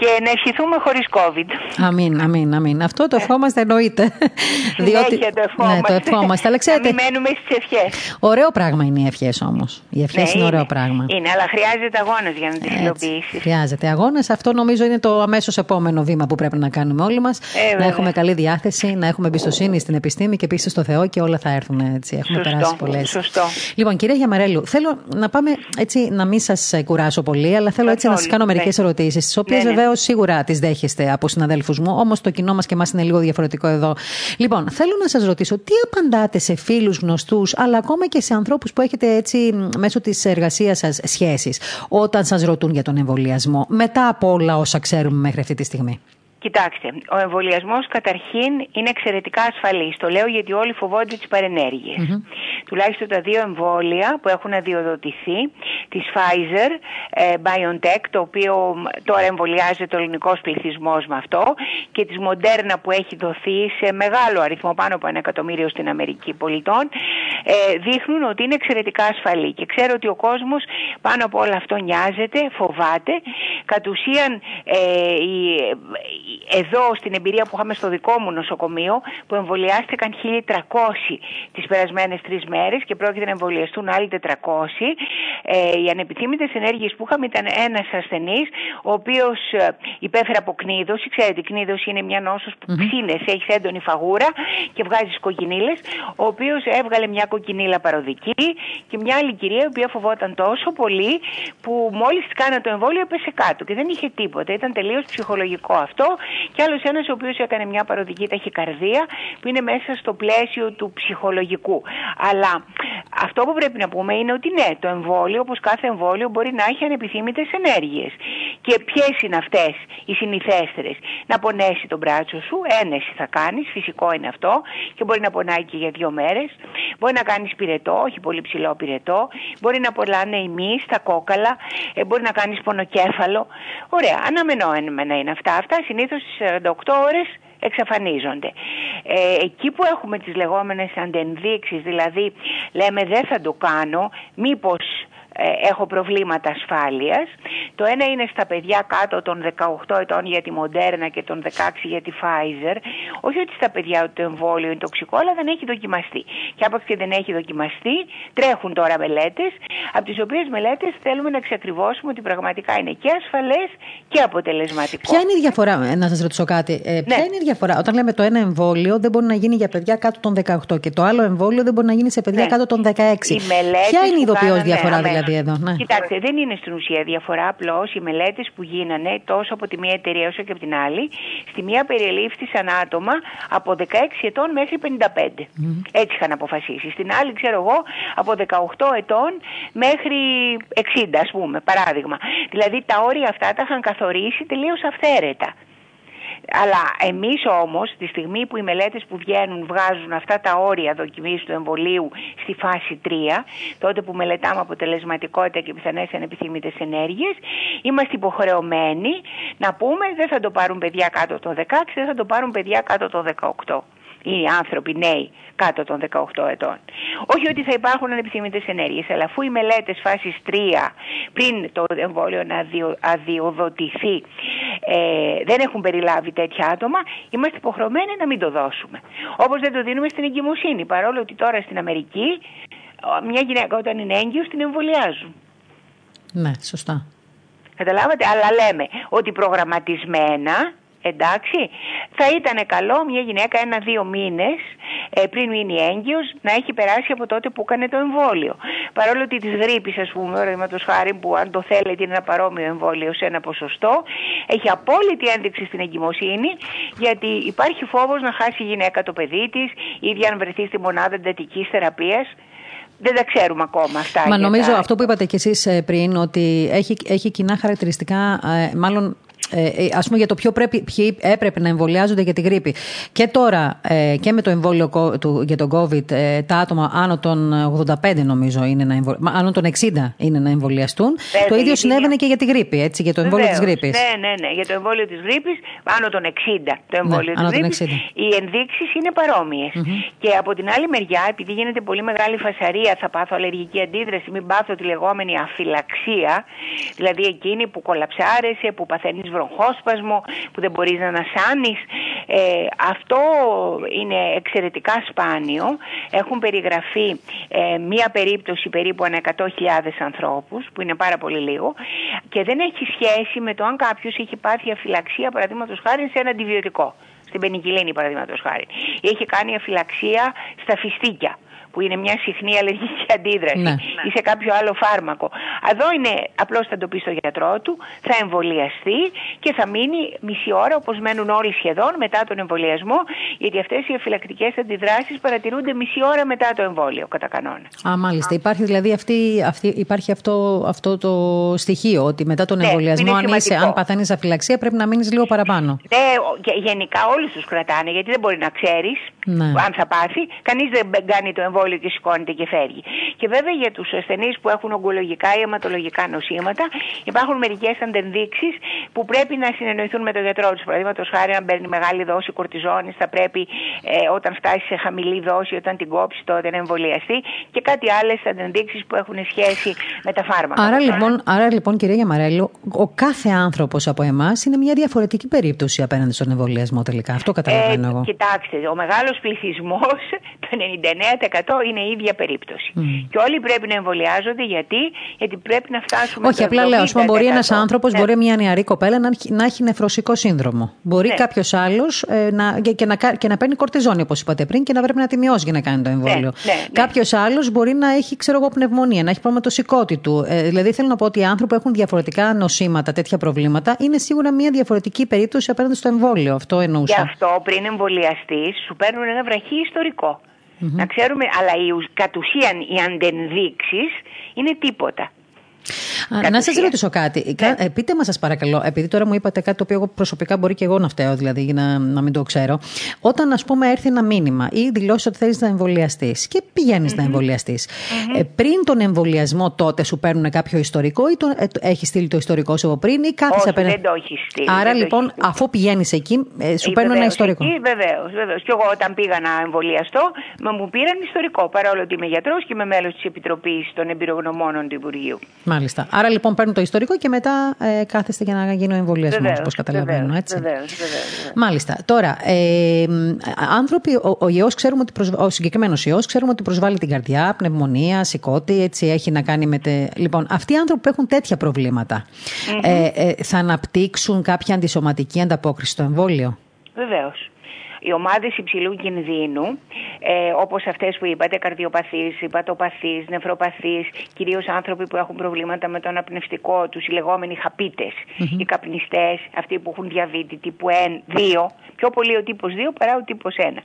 και να ευχηθούμε χωρίς COVID. Αμήν, αμήν, αμήν. Αυτό το ευχόμαστε εννοείται. Διότι... το ευχόμαστε. Ναι, το ευχόμαστε. Αλλά ξέρετε. Να μην μένουμε στις ευχές. Ωραίο πράγμα είναι οι ευχές όμως. Οι ευχές ναι, είναι, ωραίο πράγμα. Είναι, αλλά χρειάζεται αγώνας για να τις υλοποιήσεις. Χρειάζεται αγώνας. Αυτό νομίζω είναι το αμέσως επόμενο βήμα που πρέπει να κάνουμε όλοι μας. Ε, να έχουμε καλή διάθεση, να έχουμε εμπιστοσύνη στην επιστήμη και πίστη στο Θεό και όλα θα έρθουν έτσι. Έχουμε σωστό, περάσει πολλές. Σωστό. Λοιπόν, κυρία Γιαμαρέλου, θέλω να πάμε έτσι να μην σας κουράσω πολύ, αλλά θέλω έτσι να σας κάνω μερικές ναι. ερωτήσεις, τις οποίες ναι, ναι. Βεβαίως σίγουρα τις δέχεστε από συναδέλφους μου, όμως το κοινό μας και εμάς είναι λίγο διαφορετικό εδώ. Λοιπόν, θέλω να σας ρωτήσω, τι απαντάτε σε φίλους γνωστούς, αλλά ακόμα και σε ανθρώπους που έχετε έτσι μέσω της εργασίας σας σχέσεις, όταν σας ρωτούν για τον εμβολιασμό, μετά από όλα όσα ξέρουμε μέχρι αυτή τη στιγμή; Κοιτάξτε, ο εμβολιασμός καταρχήν είναι εξαιρετικά ασφαλής. Το λέω γιατί όλοι φοβόνται τις παρενέργειες. Τουλάχιστον τα δύο εμβόλια που έχουν αδειοδοτηθεί, της Pfizer, ε, BioNTech, το οποίο τώρα εμβολιάζεται ο ελληνικός πληθυσμός με αυτό, και της Moderna που έχει δοθεί σε μεγάλο αριθμό, πάνω από ένα εκατομμύριο στην Αμερική πολιτών, ε, δείχνουν ότι είναι εξαιρετικά ασφαλή. Και ξέρω ότι ο κόσμος πάνω από όλο αυτό νοιάζεται, φοβάται. Κατ' ουσίαν, ε, εδώ στην εμπειρία που είχαμε στο δικό μου νοσοκομείο που εμβολιάστηκαν 1.300 τις περασμένες τρεις μέρες και πρόκειται να εμβολιαστούν άλλοι 400 ε, οι ανεπιθύμητες ενέργειες που είχαμε ήταν ένας ασθενής ο οποίος ε, υπέφερε από κνίδωση ξέρετε η κνίδωση είναι μια νόσος που mm-hmm. ξύνεσαι, έχεις έντονη φαγούρα και βγάζεις κοκκινίλες ο οποίος έβγαλε μια κοκκινίλα παροδική και μια άλλη κυρία η οποία φοβόταν τόσο πολύ που μόλις κάνα το εμβόλιο έπεσε κάτω και δεν είχε τίποτα, ήταν τελείως ψυχολογικό αυτό και άλλος ένας ο οποίος έκανε μια παροδική ταχυκαρδία που είναι μέσα στο πλαίσιο του ψυχολογικού. Αλλά αυτό που πρέπει να πούμε είναι ότι ναι, το εμβόλιο, όπως κάθε εμβόλιο, μπορεί να έχει ανεπιθύμητες ενέργειες. Και ποιες είναι αυτές οι συνηθέστερες. Να πονέσει τον μπράτσο σου, ένεση θα κάνεις, φυσικό είναι αυτό, και μπορεί να πονάει και για δύο μέρες. Μπορεί να κάνεις πυρετό, όχι πολύ ψηλό πυρετό. Μπορεί να πονάνε οι μυς, τα κόκαλα. Ε, μπορεί να κάνεις πονοκέφαλο. Ωραία, αναμενόμενα είναι αυτά. Αυτά συνήθως στις 48 ώρες εξαφανίζονται. Ε, εκεί που έχουμε τις λεγόμενες αντενδείξεις, δηλαδή λέμε δεν θα το κάνω, μήπως ε, έχω προβλήματα ασφάλειας. Το ένα είναι στα παιδιά κάτω των 18 ετών για τη Moderna και των 16 για τη Pfizer. Όχι ότι στα παιδιά το εμβόλιο είναι τοξικό, αλλά δεν έχει δοκιμαστεί. Και άπαξ και δεν έχει δοκιμαστεί, τρέχουν τώρα μελέτες, από τις οποίες μελέτες θέλουμε να εξακριβώσουμε ότι πραγματικά είναι και ασφαλές και αποτελεσματικό. Ποια είναι η διαφορά, ε, να σας ρωτήσω κάτι, ε, ποια ναι. είναι η διαφορά, όταν λέμε το ένα εμβόλιο δεν μπορεί να γίνει για παιδιά κάτω των 18 και το άλλο εμβόλιο δεν μπορεί να γίνει σε παιδιά ναι. κάτω των 16. Ποια είναι η ειδοποιώς διαφορά δηλαδή; Δηλαδή εδώ. Ναι. Κοιτάξτε, δεν είναι στην ουσία διαφορά. Απλώς οι μελέτες που γίνανε τόσο από τη μία εταιρεία όσο και από την άλλη, στη μία περιελήφθησαν άτομα από 16 ετών μέχρι 55. Mm. Έτσι είχαν αποφασίσει. Στην άλλη, ξέρω εγώ, από 18 ετών μέχρι 60, ας πούμε, παράδειγμα. Δηλαδή τα όρια αυτά τα είχαν καθορίσει τελείως αυθαίρετα. Αλλά εμείς όμως τη στιγμή που οι μελέτες που βγαίνουν βγάζουν αυτά τα όρια δοκιμής του εμβολίου στη φάση 3, τότε που μελετάμε αποτελεσματικότητα και πιθανές ανεπιθύμητες ενέργειες, είμαστε υποχρεωμένοι να πούμε δεν θα το πάρουν παιδιά κάτω των 16, δεν θα το πάρουν παιδιά κάτω των 18 οι άνθρωποι νέοι κάτω των 18 ετών. Όχι ότι θα υπάρχουν ανεπιθύμητες ενέργειες, αλλά αφού οι μελέτες φάσης 3 πριν το εμβόλιο να αδειοδοτηθεί ε, δεν έχουν περιλάβει τέτοια άτομα, είμαστε υποχρεωμένοι να μην το δώσουμε. Όπως δεν το δίνουμε στην εγκυμοσύνη, παρόλο ότι τώρα στην Αμερική μια γυναίκα όταν είναι έγκυος την εμβολιάζουν. Ναι, σωστά. Καταλάβατε, αλλά λέμε ότι προγραμματισμένα εντάξει, θα ήταν καλό μια γυναίκα ένα-δύο μήνες ε, πριν μείνει έγκυος να έχει περάσει από τότε που έκανε το εμβόλιο. Παρόλο ότι της γρήπης ας πούμε, το χάρη που αν το θέλετε είναι ένα παρόμοιο εμβόλιο σε ένα ποσοστό, έχει απόλυτη ένδειξη στην εγκυμοσύνη γιατί υπάρχει φόβος να χάσει η γυναίκα το παιδί της, ήδη αν βρεθεί στη μονάδα εντατικής θεραπείας, δεν τα ξέρουμε ακόμα αυτά. Μα νομίζω αυτό που είπατε κι εσείς ε, πριν, ότι έχει, έχει κοινά χαρακτηριστικά, ε, μάλλον ε, ε, ας πούμε για το ποιο πρέπει, ποιοι έπρεπε να εμβολιάζονται για τη γρήπη. Και τώρα ε, και με το εμβόλιο του, για τον COVID ε, τα άτομα άνω των 85 νομίζω είναι να εμβολιαστούν, άνω των 60 είναι να εμβολιαστούν. το ίδιο συνέβαινε και για τη γρήπη, έτσι, για το εμβόλιο της γρήπης. Ναι, ναι, ναι, για το εμβόλιο της γρήπης άνω των 60 το εμβόλιο ναι, της γρήπης, οι ενδείξεις είναι παρόμοιες. Mm-hmm. Και από την άλλη μεριά, επειδή γίνεται πολύ μεγάλη φασαρία, θα πάθω αλλεργική αντίδραση, μην πάθω τη λεγόμενη αφυλαξία, δηλαδή εκείνη που κολαψάρεσαι, που παθαίνεις βροχόσπασμο, που δεν μπορείς να ανασάνεις. Ε, αυτό είναι εξαιρετικά σπάνιο. Έχουν περιγραφεί ε, μία περίπτωση περίπου ανά 100.000 ανθρώπους, που είναι πάρα πολύ λίγο, και δεν έχει σχέση με το αν κάποιος έχει πάθει αφυλαξία, παραδείγματος χάρη, σε ένα αντιβιωτικό. Στην πενικυλίνη, παραδείγματος χάρη. Ή έχει κάνει αφυλαξία στα φιστίκια που είναι μια συχνή αλλεργική αντίδραση Ναι. ή σε κάποιο άλλο φάρμακο. Εδώ είναι απλώς θα το πει στο γιατρό του, θα εμβολιαστεί και θα μείνει μισή ώρα όπως μένουν όλοι σχεδόν μετά τον εμβολιασμό γιατί αυτές οι εφυλακτικές αντιδράσεις παρατηρούνται μισή ώρα μετά το εμβόλιο κατά κανόνα. Α, μάλιστα. Υπάρχει δηλαδή αυτή, αυτή, υπάρχει αυτό, αυτό το στοιχείο ότι μετά τον Ναι, εμβολιασμό, είναι αν, είσαι, σημαντικό. αν παθαίνεις αφυλαξία, πρέπει να μείνεις λίγο παραπάνω. Ναι, ο- και γενικά όλους τους κρατάνε γιατί δεν μπορεί να ξέρεις Ναι. αν θα πάθει. Κανείς δεν μπε- κάνει το εμβόλιο και σηκώνεται και φεύγει. Και βέβαια για τους ασθενείς που έχουν ογκολογικά ή αιματολογικά νοσήματα υπάρχουν μερικές αντενδείξεις που πρέπει να συνεννοηθούν με τον γιατρό τους. Παραδείγματος χάρη αν παίρνει μεγάλη δόση κορτιζόνης θα πρέπει ε, όταν φτάσει σε χαμηλή δόση όταν την κόψει τότε να εμβολιαστεί και κάτι άλλες αντενδείξεις που έχουν σχέση με τα φάρμακα. Άρα λοιπόν, άρα λοιπόν, κυρία Γιαμαρέλου, ο κάθε άνθρωπος από εμάς είναι μια διαφορετική περίπτωση απέναντι στον εμβολιασμό τελικά. Αυτό καταλαβαίνω εγώ. Ε, κοιτάξτε, ο μεγάλος πληθυσμός, το 99% είναι η ίδια περίπτωση. Και όλοι πρέπει να εμβολιάζονται γιατί, γιατί πρέπει να φτάσουμε Όχι, στο απλά λέω, ας πούμε, μπορεί ένας 70%. άνθρωπος, Ναι. μπορεί μια νεαρή κοπέλα να, έχει- να έχει νεφροσικό σύνδρομο. Μπορεί Ναι. κάποιος άλλος ε, να, και, και να, κα- και να παίρνει κορτιζόνη, όπως είπατε πριν, και να πρέπει να τη μειώσει για να κάνει το εμβόλιο. ναι, ναι. Κάποιος άλλος μπορεί να έχει, ξέρω εγώ, πνευμονία, να έχει πρόβλημα το σηκώτη του. Ε, δηλαδή, θέλω να πω ότι οι άνθρωποι που έχουν διαφορετικά νοσήματα, τέτοια προβλήματα, είναι σίγουρα μια διαφορετική περίπτωση απέναντι στο εμβόλιο. Αυτό Γι' εννοούσα. αυτό πριν εμβολιαστείς, σου παίρνουν ένα βραχή ιστορικό. Να ξέρουμε, αλλά η, ουσ- κατ' ουσίαν οι αντενδείξεις είναι τίποτα. Α, Κατ' να σας ουσίαν. ρωτήσω κάτι. Κα- ε, πείτε μας, σας παρακαλώ, επειδή τώρα μου είπατε κάτι το οποίο εγώ προσωπικά μπορεί και εγώ να φταίω, δηλαδή, για να, να μην το ξέρω. Όταν, ας πούμε, έρθει ένα μήνυμα ή δηλώσει ότι θέλεις να εμβολιαστείς και πηγαινει να εμβολιαστει Ε, πριν τον εμβολιασμό, τότε σου παίρνουν κάποιο ιστορικό ή τον, ε, το- έχεις στείλει το ιστορικό σου από πριν ή κάθεσαι Όχι, απέναντι. δεν το έχει στείλει. Άρα δεν το λοιπόν, έχει στείλει. αφού πηγαίνεις εκεί, ε, σου Ε, παίρνουν ένα βεβαίως, ιστορικό. Εκεί, βεβαίως, βεβαίως. Και εγώ όταν πήγα να εμβολιαστώ, μα μου πήραν ιστορικό. Παρόλο ότι είμαι γιατρός και είμαι μέλος της Επιτροπής των Εμπειρογνωμόνων του Υπουργείου. Μάλιστα. Άρα λοιπόν παίρνουν το ιστορικό και μετά ε, κάθεστε για να γίνει ο εμβολιασμό, Βεβαίως, όπως καταλαβαίνω, βεβαίως, έτσι. βεβαίως, βεβαίως, βεβαίως. Μάλιστα. Τώρα, ε, μ, άνθρωποι, ο, ο ιός ξέρουμε ότι προσβα... ο συγκεκριμένος ιός ξέρουμε ότι προσβάλλει την καρδιά, πνευμονία, σηκώτη, έτσι έχει να κάνει με... Τε... Λοιπόν, αυτοί οι άνθρωποι που έχουν τέτοια προβλήματα, ε, ε, θα αναπτύξουν κάποια αντισωματική ανταπόκριση στο εμβόλιο; Βεβαίως. Οι ομάδες υψηλού κινδύνου, ε, όπως αυτές που είπατε, καρδιοπαθείς, υπατοπαθείς, νευροπαθείς, κυρίως άνθρωποι που έχουν προβλήματα με το αναπνευστικό τους, οι λεγόμενοι χαπίτες, οι καπνιστές, αυτοί που έχουν διαβήτη τύπου 2, πιο πολύ ο τύπος 2 παρά ο τύπος 1.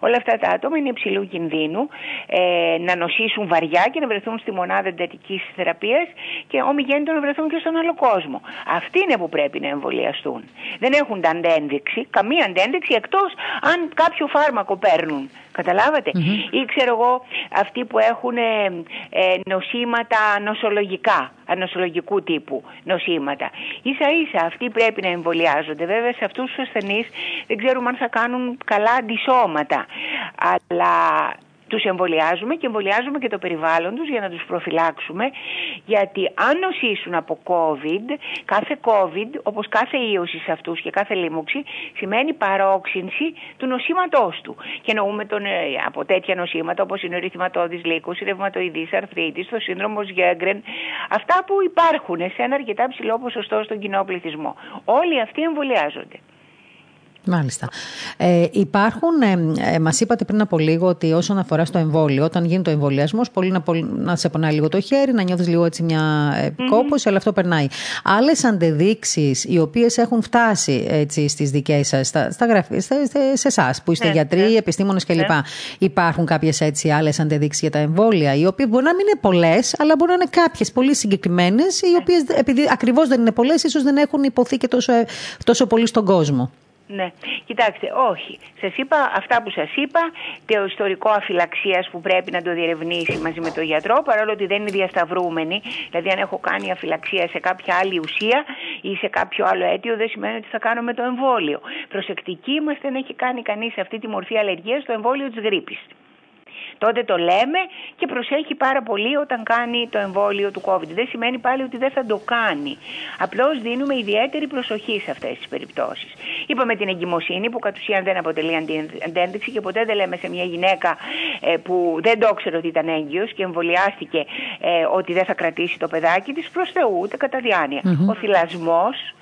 Όλα αυτά τα άτομα είναι υψηλού κινδύνου ε, να νοσήσουν βαριά και να βρεθούν στη μονάδα εντατικής θεραπείας και ομιγέννητο να βρεθούν και στον άλλο κόσμο. Αυτοί είναι που πρέπει να εμβολιαστούν. Δεν έχουν τα αντένδειξη, καμία αντένδειξη εκτός αν κάποιο φάρμακο παίρνουν. Καταλάβατε. Ή ξέρω εγώ αυτοί που έχουν ε, ε, νοσήματα νοσολογικά, ανοσολογικού τύπου νοσήματα. Ίσα ίσα αυτοί πρέπει να εμβολιάζονται. Βέβαια σε αυτούς τους ασθενείς δεν ξέρουμε αν θα κάνουν καλά αντισώματα. Αλλά τους εμβολιάζουμε και εμβολιάζουμε και το περιβάλλον τους για να τους προφυλάξουμε γιατί αν νοσήσουν από COVID, κάθε COVID όπως κάθε ίωση σε αυτούς και κάθε λίμωξη σημαίνει παρόξυνση του νοσήματός του και εννοούμε τον, ε, από τέτοια νοσήματα όπως είναι ο ρυθματώδης λύκος, η ρευματοειδής αρθρίτης, το σύνδρομος Γέγκρεν αυτά που υπάρχουν σε ένα αρκετά ψηλό ποσοστό στον κοινό πληθυσμό. Όλοι αυτοί εμβολιάζονται. Μάλιστα. Ε, υπάρχουν, ε, ε, μας είπατε πριν από λίγο ότι όσον αφορά στο εμβόλιο, όταν γίνει το εμβολιασμός, πολύ να, πολ- να σε πονάει λίγο το χέρι, να νιώθεις λίγο έτσι μια ε, κόπωση, αλλά αυτό περνάει. Άλλες αντεδείξει οι οποίες έχουν φτάσει έτσι, στις δικές σας, στα, στα γραφεία, στα- στα- σε εσάς που είστε Ναι, γιατροί, ναι. επιστήμονες κλπ. Υπάρχουν κάποιες έτσι άλλες αντεδείξει για τα εμβόλια, οι οποίες μπορεί να μην είναι πολλές, αλλά μπορεί να είναι κάποιες πολύ συγκεκριμένες, οι οποίες επειδή ακριβώς δεν είναι πολλές, ίσως δεν έχουν υποθεί και τόσο, ε, τόσο πολύ στον κόσμο. Ναι, κοιτάξτε, όχι. Σας είπα αυτά που σας είπα, το ιστορικό αφυλαξίας που πρέπει να το διερευνήσει μαζί με τον γιατρό, παρόλο ότι δεν είναι διασταυρούμενοι. Δηλαδή, αν έχω κάνει αφυλαξία σε κάποια άλλη ουσία ή σε κάποιο άλλο αίτιο, δεν σημαίνει ότι θα κάνω με το εμβόλιο. Προσεκτικοί είμαστε να έχει κάνει κανείς αυτή τη μορφή αλλεργίας στο εμβόλιο της γρήπης. Τότε το λέμε και προσέχει πάρα πολύ όταν κάνει το εμβόλιο του COVID. Δεν σημαίνει πάλι ότι δεν θα το κάνει. Απλώς δίνουμε ιδιαίτερη προσοχή σε αυτές τις περιπτώσεις. Είπαμε την εγκυμοσύνη που κατ' ουσίαν δεν αποτελεί αντι- αντένδειξη και ποτέ δεν λέμε σε μια γυναίκα ε, που δεν το ήξερε ότι ήταν έγκυος και εμβολιάστηκε ε, ότι δεν θα κρατήσει το παιδάκι της προς Θεού ούτε κατά διάνοια. Ο θυλασμός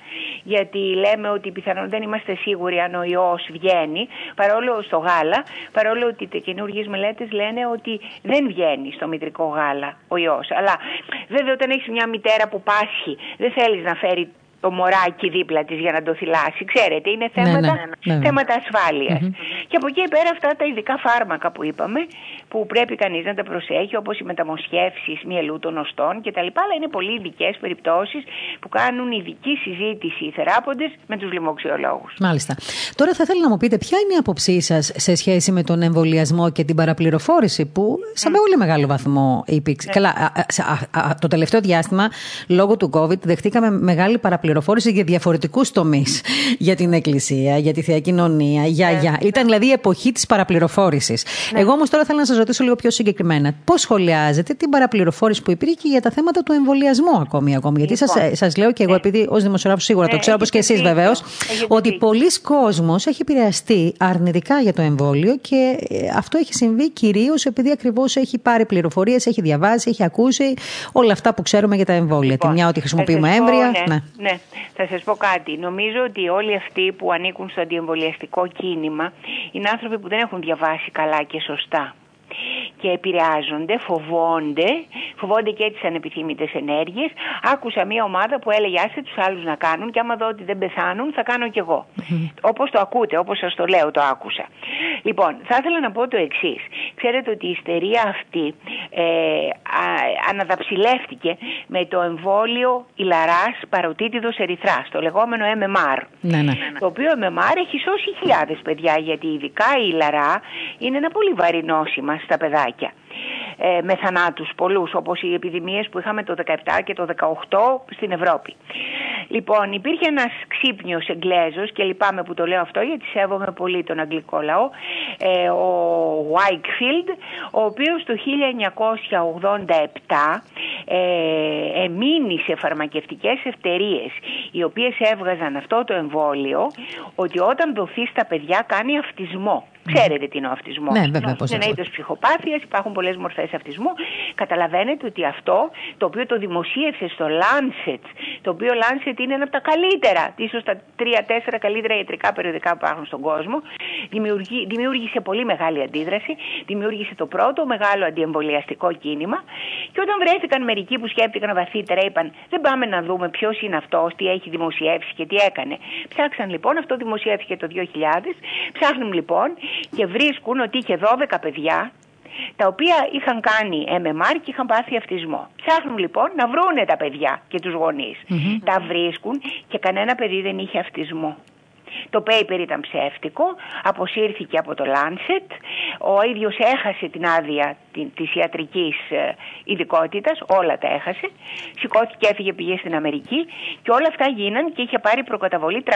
γιατί λέμε ότι πιθανόν δεν είμαστε σίγουροι αν ο ιός βγαίνει, παρόλο στο γάλα, παρόλο ότι οι καινούργιες μελέτες λένε ότι δεν βγαίνει στο μητρικό γάλα ο ιός. Αλλά βέβαια όταν έχεις μια μητέρα που πάσχει, δεν θέλεις να φέρει το μωράκι δίπλα της για να το θυλάσει. Ξέρετε, είναι ναι, θέματα, ναι, ναι, ναι, θέματα ασφάλειας. Mm-hmm. Και από εκεί πέρα αυτά τα ειδικά φάρμακα που είπαμε, που πρέπει κανείς να τα προσέχει, όπως οι μεταμοσχεύσεις μυελού των οστών κτλ. Αλλά είναι πολύ ειδικές περιπτώσεις που κάνουν ειδική συζήτηση οι θεράποντες με τους λοιμοξιολόγους. Μάλιστα. Τώρα θα ήθελα να μου πείτε ποια είναι η άποψή σας σε σχέση με τον εμβολιασμό και την παραπληροφόρηση που σε mm. πολύ μεγάλο βαθμό υπήρξε; Καλά, το τελευταίο διάστημα, λόγω του COVID, δεχτήκαμε μεγάλη παραπληροφόρηση πληροφόρηση για διαφορετικούς τομείς. Για την Εκκλησία, για τη Θεία Κοινωνία, για. Ε, για. Ήταν δηλαδή η εποχή της παραπληροφόρησης. Ναι. Εγώ όμως τώρα θέλω να σας ρωτήσω λίγο πιο συγκεκριμένα. Πώς σχολιάζετε την παραπληροφόρηση που υπήρχε για τα θέματα του εμβολιασμού ακόμη. ακόμη; Γιατί λοιπόν, σας λέω και εγώ, ναι. επειδή ως δημοσιογράφος σίγουρα το ναι, ξέρω, όπως και εσείς βεβαίως, ότι πολλοί κόσμοι έχει επηρεαστεί αρνητικά για το εμβόλιο και ε, αυτό έχει συμβεί κυρίως επειδή ακριβώς έχει πάρει πληροφορίες, έχει διαβάσει, έχει ακούσει όλα αυτά που ξέρουμε για τα εμβόλια. Λοιπόν, Τη μια ότι χρησιμοποιούμε έμβρια. Ναι, ναι. Θα σας πω κάτι. Νομίζω ότι όλοι αυτοί που ανήκουν στο αντιεμβολιαστικό κίνημα είναι άνθρωποι που δεν έχουν διαβάσει καλά και σωστά και επηρεάζονται, φοβόνται, φοβόνται και τι ανεπιθύμητε ενέργειες. Άκουσα μια ομάδα που έλεγε άσε τους άλλους να κάνουν και άμα δω ότι δεν πεθάνουν θα κάνω κι εγώ. Όπως το ακούτε, όπως σας το λέω, το άκουσα. Λοιπόν, θα ήθελα να πω το εξής. Ξέρετε ότι η ιστερία αυτή ε, α, αναδαψιλεύτηκε με το εμβόλιο ηλαρά παροτίτιδος ερυθράς, το λεγόμενο MMR. Ναι, ναι. Το οποίο MMR έχει σώσει χιλιάδες παιδιά, γιατί ειδικά η ηλαρά είναι ένα πολύ βαρύ νόσημα στα παιδάκια. Yeah. Ε, με θανάτους πολλούς όπως οι επιδημίες που είχαμε το 17 και το 18 στην Ευρώπη. Λοιπόν, υπήρχε ένας ξύπνιος Εγγλέζος και λυπάμαι που το λέω αυτό γιατί σέβομαι πολύ τον αγγλικό λαό, ε, ο Wakefield, ο οποίος το 1987 ε, εμείνει σε φαρμακευτικές εταιρείε οι οποίες έβγαζαν αυτό το εμβόλιο ότι όταν δοθεί στα παιδιά κάνει αυτισμό. Ξέρετε τι είναι ο αυτισμός. Ναι, βέβαια, είναι ένα είδος ψυχοπάθειας, υπάρχουν πολλές μορφές αυτισμού. Καταλαβαίνετε ότι αυτό το οποίο το δημοσίευσε στο Lancet, το οποίο Lancet είναι ένα από τα καλύτερα, ίσως τα τρία-τέσσερα καλύτερα ιατρικά περιοδικά που υπάρχουν στον κόσμο, δημιούργησε πολύ μεγάλη αντίδραση, δημιούργησε το πρώτο μεγάλο αντιεμβολιαστικό κίνημα. Και όταν βρέθηκαν μερικοί που σκέφτηκαν βαθύτερα, είπαν δεν πάμε να δούμε ποιος είναι αυτός, τι έχει δημοσιεύσει και τι έκανε. Ψάξαν λοιπόν, αυτό δημοσιεύθηκε το 2000, ψάχνουν λοιπόν και βρίσκουν ότι είχε 12 παιδιά τα οποία είχαν κάνει MMR και είχαν πάθει αυτισμό. Ψάχνουν λοιπόν να βρούνε τα παιδιά και τους γονεις Τα βρίσκουν και κανένα παιδί δεν είχε αυτισμό. Το paper ήταν ψεύτικο, αποσύρθηκε από το Lancet, ο ίδιος έχασε την άδεια της ιατρικής ε, ειδικότητας, όλα τα έχασε, σηκώθηκε, έφυγε, πήγε στην Αμερική και όλα αυτά γίναν και είχε πάρει προκαταβολή 300.000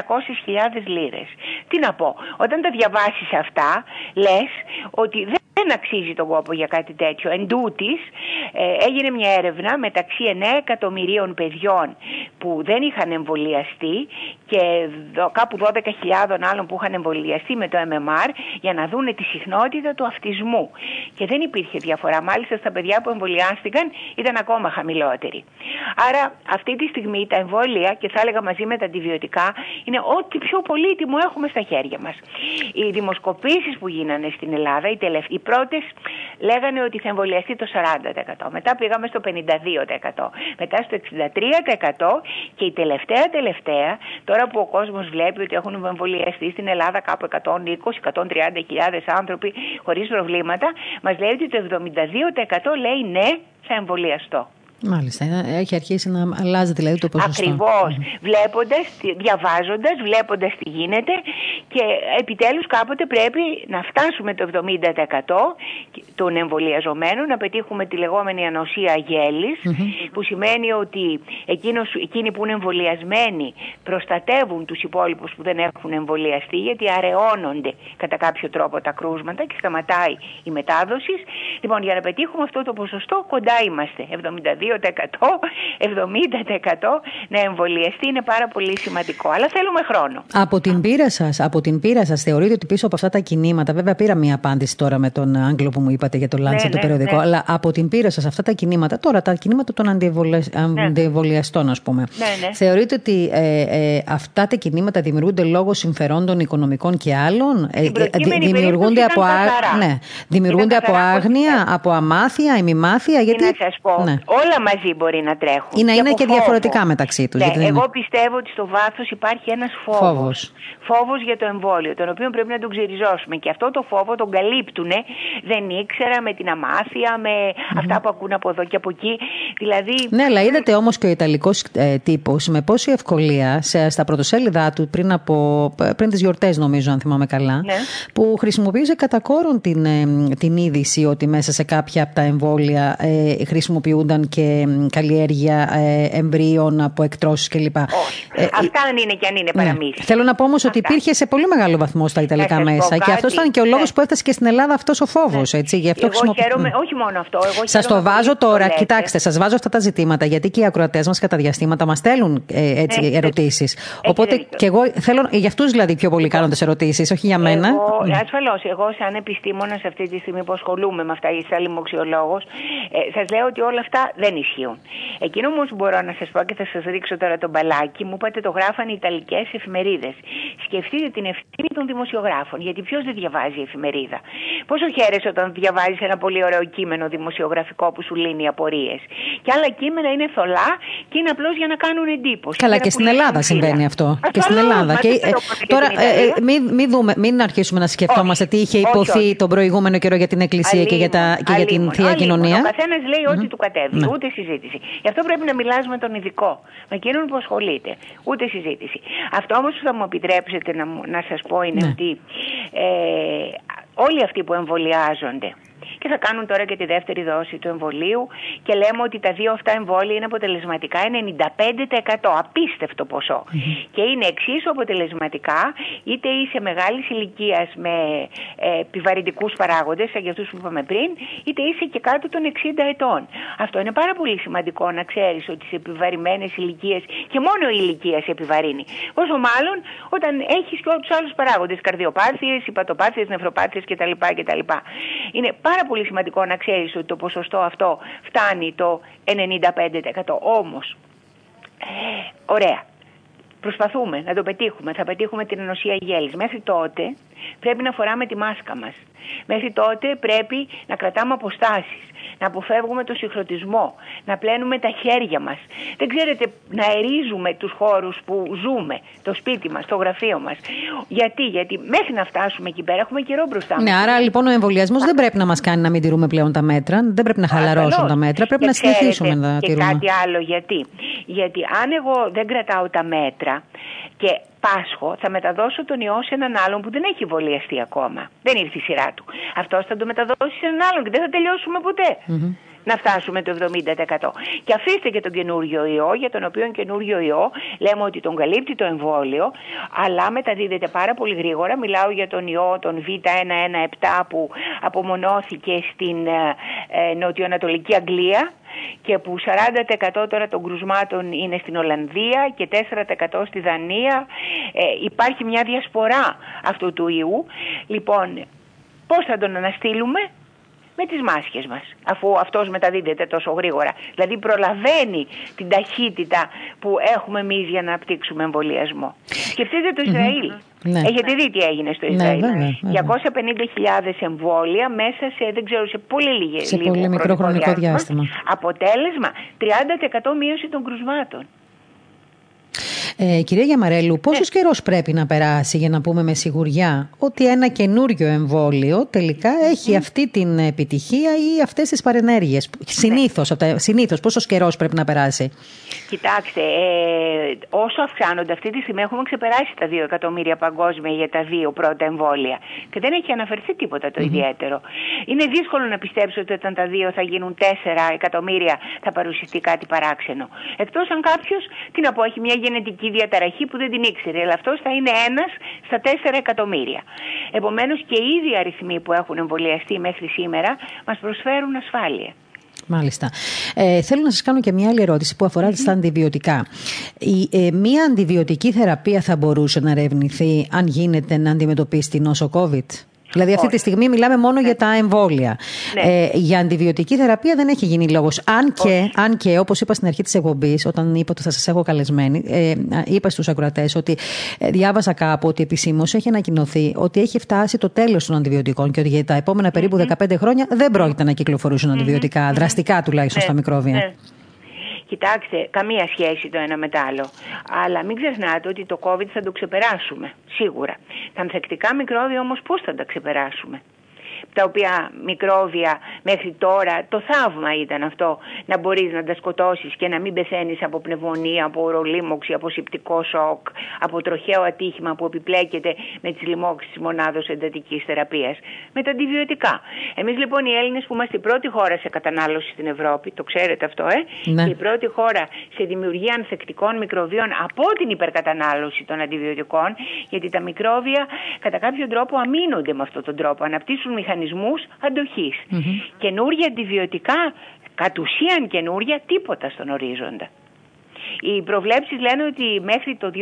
λίρες. Τι να πω, όταν τα διαβάσεις αυτά, λες ότι δεν δεν αξίζει τον κόπο για κάτι τέτοιο. Εν τούτης, ε, έγινε μια έρευνα μεταξύ 9 εκατομμυρίων παιδιών που δεν είχαν εμβολιαστεί και κάπου 12.000 άλλων που είχαν εμβολιαστεί με το MMR για να δούνε τη συχνότητα του αυτισμού. Και δεν υπήρχε διαφορά. Μάλιστα στα παιδιά που εμβολιάστηκαν ήταν ακόμα χαμηλότερη. Άρα αυτή τη στιγμή τα εμβόλια και θα έλεγα μαζί με τα αντιβιωτικά είναι ό,τι πιο πολύτιμο έχουμε στα χέρια μας. Οι δημοσκοπήσεις που γίνανε στην Ελλάδα, οι, οι πρώτες λέγανε ότι θα εμβολιαστεί το 40%. Μετά πήγαμε στο 52%. Μετά στο 63% και η τελευταία τελευταία, τώρα που ο κόσμος βλέπει ότι έχουν εμβολιαστεί στην Ελλάδα κάπου 120-130 χιλιάδες άνθρωποι χωρίς προβλήματα, μας λέει ότι το 72% λέει ναι, θα εμβολιαστώ. Μάλιστα, έχει αρχίσει να αλλάζει δηλαδή το ποσοστό. Ακριβώς, βλέποντας, διαβάζοντας, βλέποντας τι γίνεται και επιτέλους κάποτε πρέπει να φτάσουμε το 70% των εμβολιαζομένων, να πετύχουμε τη λεγόμενη ανοσία που σημαίνει ότι εκείνος, εκείνοι που είναι εμβολιασμένοι προστατεύουν τους υπόλοιπους που δεν έχουν εμβολιαστεί γιατί αραιώνονται κατά κάποιο τρόπο τα κρούσματα και σταματάει η μετάδοση. Λοιπόν, για να πετύχουμε αυτό το ποσοστό κοντά είμαστε, 72 70% να εμβολιαστεί είναι πάρα πολύ σημαντικό. Αλλά θέλουμε χρόνο. Από την πείρα σας, από την πείρα σας, θεωρείτε ότι πίσω από αυτά τα κινήματα, βέβαια πήρα μία απάντηση τώρα με τον Άγγλο που μου είπατε είπατε για το Lancet ναι, το ναι, περιοδικό, ναι. αλλά από την πείρα σας αυτά τα κινήματα, τώρα τα κινήματα των αντιεμβολιαστών, ας πούμε. Θεωρείτε ότι ε, ε, αυτά τα κινήματα δημιουργούνται λόγω συμφερόντων οικονομικών και άλλων; Ε, δημιουργούνται από, ναι. δημιουργούνται από άγνοια, από αμάθεια, ημιμάθεια. Γιατί... να σας πω, όλα μαζί μπορεί να τρέχουν. Ή να είναι και διαφορετικά μεταξύ τους. εγώ πιστεύω ότι στο βάθος υπάρχει ένας φόβος. Φόβος για το εμβόλιο, τον οποίο πρέπει να τον ξεριζώσουμε. Και αυτό το φόβο τον καλύπτουν, δεν ήξερα, με την αμάθεια, με αυτά που ακούν από εδώ και από εκεί. Δηλαδή... Ναι, αλλά είδατε όμως και ο Ιταλικός ε, τύπος με πόση ευκολία σε, στα πρωτοσέλιδά του πριν, από, πριν τις γιορτές, νομίζω, αν θυμάμαι καλά, ναι. που χρησιμοποίησε κατά κόρον την, ε, την είδηση ότι μέσα σε κάποια από τα εμβόλια ε, χρησιμοποιούνταν και καλλιέργεια ε, εμβρίων από εκτρώσεις κλπ. Ε, Αυτά αν είναι και αν είναι ναι. παραμύθια. Θέλω να πω όμως ότι υπήρχε σε πολύ μεγάλο βαθμό στα Ιταλικά μέσα και αυτός ήταν και ο λόγος ναι. που έφτασε και στην Ελλάδα αυτός ο φόβος. Ναι. Γι' αυτό εγώ χαίρομαι, όχι μόνο αυτό. Σας το βάζω τώρα, κοιτάξτε, σας βάζω αυτά τα ζητήματα γιατί και οι ακροατές μας κατά διαστήματα μας στέλνουν ε, έτσι, ναι, ερωτήσεις. Οπότε και εγώ θέλω, για αυτούς δηλαδή πιο πολύ κάνω τι ερωτήσεις, όχι για μένα. Εγώ, ασφαλώς, εγώ σαν επιστήμονας αυτή τη στιγμή που ασχολούμαι με αυτά, ή σαν λοιμοξιολόγος, ε, σας λέω ότι όλα αυτά δεν ισχύουν. Εκείνο όμως μπορώ να σας πω και θα σας ρίξω τώρα τον μπαλάκι, μου είπατε το γράφανε οι Ιταλικές εφημερίδες. Σκεφτείτε την ευθύνη των δημοσιογράφων, γιατί ποιος δεν διαβάζει εφημερίδα; Πόσο χαίρεσαι όταν διαβάζεις ένα πολύ ωραίο κείμενο δημοσιογραφικό που σου λύνει απορίες; Και άλλα κείμενα είναι θολά και είναι απλώς για να κάνουν εντύπωση. Καλά, και, στην Ελλάδα συμβαίνει αυτό. και στην Ελλάδα. Και, ε, τώρα, ε, ε, μην, μην, δούμε, μην αρχίσουμε να σκεφτόμαστε τι είχε υποθεί τον προηγούμενο καιρό για την Εκκλησία και για, τα, και για την θεία κοινωνία. Ο καθένας λέει ό,τι του κατέβει. Ναι. Ούτε συζήτηση. Γι' αυτό πρέπει να μιλάς με τον ειδικό. Με εκείνον που ασχολείται. Ούτε συζήτηση. Αυτό όμως που θα μου επιτρέψετε να, να σας πω είναι ναι. ότι ε, όλοι αυτοί που εμβολιάζονται και θα κάνουν τώρα και τη δεύτερη δόση του εμβολίου και λέμε ότι τα δύο αυτά εμβόλια είναι αποτελεσματικά 95% απίστευτο και είναι εξίσου αποτελεσματικά είτε είσαι μεγάλης ηλικίας με ε, επιβαρυντικούς παράγοντες σαν για αυτούς που είπαμε πριν είτε είσαι και κάτω των 60 ετών. Αυτό είναι πάρα πολύ σημαντικό να ξέρεις ότι σε επιβαρημένες ηλικίες και μόνο η ηλικία σε επιβαρύνει. Όσο μάλλον όταν έχεις και όλους τους άλλους παράγοντες, καρδιοπάθειες, υπατοπάθειες, νευροπάθειες κτλ. κτλ. Είναι πάρα πολύ σημαντικό να ξέρεις ότι το ποσοστό αυτό φτάνει το 95%. Όμως, ωραία, προσπαθούμε να το πετύχουμε, θα πετύχουμε την ενωσία γέλης. Μέχρι τότε πρέπει να φοράμε τη μάσκα μας. Μέχρι τότε πρέπει να κρατάμε αποστάσεις να αποφεύγουμε το συγχρονισμό, να πλένουμε τα χέρια μας. Δεν ξέρετε, να ερίζουμε τους χώρους που ζούμε, το σπίτι μας, το γραφείο μας. Γιατί, γιατί μέχρι να φτάσουμε εκεί πέρα έχουμε καιρό μπροστά μας. Ναι, άρα λοιπόν ο εμβολιασμός δεν πρέπει να μας κάνει να μην τηρούμε πλέον τα μέτρα, δεν πρέπει να χαλαρώσουν τα μέτρα, πρέπει να συνεχίσουμε να τηρούμε. Και κάτι άλλο γιατί. Γιατί αν εγώ δεν κρατάω τα μέτρα και Πάσχο θα μεταδώσω τον ιό σε έναν άλλον που δεν έχει εμβολιαστεί ακόμα. Δεν ήρθε η σειρά του. Αυτός θα το μεταδώσει σε έναν άλλον και δεν θα τελειώσουμε Να φτάσουμε το 70%. Και αφήστε και τον καινούριο ιό, για τον οποίο καινούριο ιό λέμε ότι τον καλύπτει το εμβόλιο, αλλά μεταδίδεται πάρα πολύ γρήγορα. Μιλάω για τον ιό, τον Β117 που απομονώθηκε στην ε, ε, νοτιοανατολική Αγγλία και που 40% τώρα των κρουσμάτων είναι στην Ολλανδία και 4% στη Δανία. Ε, υπάρχει μια διασπορά αυτού του ιού. Λοιπόν, πώς θα τον αναστείλουμε; Με τις μάσχες μας, αφού αυτός μεταδίδεται τόσο γρήγορα. Δηλαδή προλαβαίνει την ταχύτητα που έχουμε εμείς για να απτύξουμε εμβολιασμό. Σκεφτείτε το ισραηλ ναι. Έχετε δει τι έγινε στο ναι, Ισραήλ. Ναι, 250.000 εμβόλια μέσα σε, δεν ξέρω, σε πολύ λίγες Σε πολύ μικρό χρονικό διάστημα. Αποτέλεσμα, 30% μείωση των κρουσμάτων. Ε, κυρία Γιαμαρέλου, πόσος ναι. καιρός πρέπει να περάσει για να πούμε με σιγουριά ότι ένα καινούριο εμβόλιο τελικά έχει αυτή την επιτυχία ή αυτές τις παρενέργειες; Συνήθως, ναι. συνήθως, πόσος καιρός πρέπει να περάσει; Κοιτάξτε, ε, όσο αυξάνονται αυτή τη στιγμή έχουμε ξεπεράσει τα 2 εκατομμύρια παγκόσμια για τα δύο πρώτα εμβόλια και δεν έχει αναφερθεί τίποτα το ιδιαίτερο. Είναι δύσκολο να πιστέψω ότι όταν τα δύο θα γίνουν 4 εκατομμύρια θα παρουσιαστεί κάτι παράξενο. Εκτός αν κάποιος, τι να πω, έχει μια γενετική διαταραχή που δεν την ήξερε, αλλά αυτός θα είναι ένας στα 4 εκατομμύρια. Επομένως και οι ίδιοι αριθμοί που έχουν εμβολιαστεί μέχρι σήμερα μας προσφέρουν ασφάλεια. Μάλιστα. Ε, θέλω να σας κάνω και μια άλλη ερώτηση που αφορά στα αντιβιωτικά. Η, ε, μια αντιβιωτική θεραπεία θα μπορούσε να ερευνηθεί αν γίνεται να αντιμετωπίσει την νόσο COVID; Δηλαδή, αυτή τη στιγμή μιλάμε μόνο για τα εμβόλια. Ναι. Ε, για αντιβιωτική θεραπεία δεν έχει γίνει λόγος. Αν και, αν και όπως είπα στην αρχή της εκπομπής, όταν είπα ότι θα σας έχω καλεσμένη, ε, είπα στους ακροατές ότι ε, διάβασα κάπου ότι επισήμως έχει ανακοινωθεί ότι έχει φτάσει το τέλος των αντιβιωτικών και ότι για τα επόμενα περίπου 15 χρόνια δεν πρόκειται να κυκλοφορήσουν αντιβιωτικά, δραστικά τουλάχιστον στα μικρόβια. Ναι. Κοιτάξτε, καμία σχέση το ένα με το άλλο. Αλλά μην ξεχνάτε ότι το COVID θα το ξεπεράσουμε, σίγουρα. Τα ανθεκτικά μικρόβια όμως πώς θα τα ξεπεράσουμε; Τα οποία μικρόβια μέχρι τώρα, το θαύμα ήταν αυτό, να μπορείς να τα σκοτώσεις και να μην πεθαίνεις από πνευμονία, από ορολίμωξη, από συπτικό σοκ, από τροχαίο ατύχημα που επιπλέκεται με τις λοιμώξεις της μονάδος εντατικής θεραπείας, με τα αντιβιωτικά. Εμείς λοιπόν οι Έλληνες που είμαστε η πρώτη χώρα σε κατανάλωση στην Ευρώπη, το ξέρετε αυτό, ε, Ναι. και η πρώτη χώρα σε δημιουργία ανθεκτικών μικροβίων από την υπερκατανάλωση των αντιβιωτικών, γιατί τα μικρόβια κατά κάποιο τρόπο αμήνονται με αυτόν τον τρόπο, αναπτύσσουν μηχανισμούς αντοχής. Καινούρια αντιβιωτικά, κατ' ουσίαν καινούρια, τίποτα στον ορίζοντα. Οι προβλέψεις λένε ότι μέχρι το 2050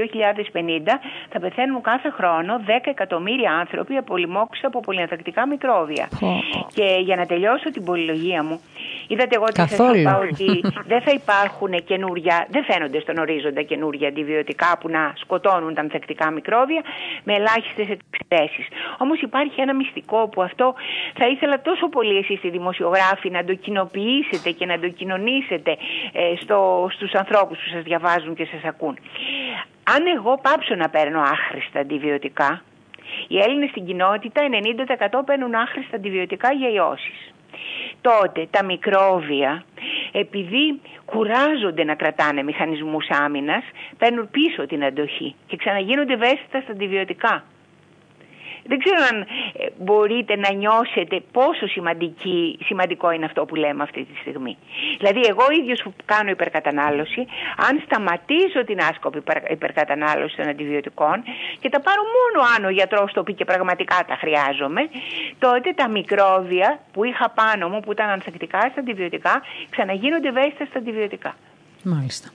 θα πεθαίνουν κάθε χρόνο 10 εκατομμύρια άνθρωποι από λοιμώξεις από πολυανθεκτικά μικρόβια. Πω. Και για να τελειώσω την πολυλογία μου, είδατε εγώ ότι σας Καθόλου. είπα ότι δεν θα υπάρχουν καινούρια, δεν φαίνονται στον ορίζοντα καινούρια αντιβιωτικά που να σκοτώνουν τα ανθεκτικά μικρόβια με ελάχιστες εξαιρέσεις. Όμως υπάρχει ένα μυστικό που αυτό θα ήθελα τόσο πολύ εσείς οι δημοσιογράφοι να το κοινοποιήσετε και να το κοινωνήσετε ε, στο, στους ανθρώπους που σας διαβάζουν και σας ακούν. Αν εγώ πάψω να παίρνω άχρηστα αντιβιωτικά, οι Έλληνες στην κοινότητα 90% παίρνουν άχρηστα αντιβιωτικά για ιώσεις. Τότε τα μικρόβια, επειδή κουράζονται να κρατάνε μηχανισμούς άμυνας, παίρνουν πίσω την αντοχή και ξαναγίνονται ευαίσθητα στα αντιβιωτικά. Δεν ξέρω αν ε, μπορείτε να νιώσετε πόσο σημαντική, σημαντικό είναι αυτό που λέμε αυτή τη στιγμή. Δηλαδή εγώ ίδιος που κάνω υπερκατανάλωση, αν σταματήσω την άσκοπη υπερ- υπερκατανάλωση των αντιβιωτικών και τα πάρω μόνο αν ο γιατρός το πει και πραγματικά τα χρειάζομαι, τότε τα μικρόβια που είχα πάνω μου που ήταν ανθεκτικά στα αντιβιωτικά ξαναγίνονται ευαίσθητα στα αντιβιωτικά. Μάλιστα.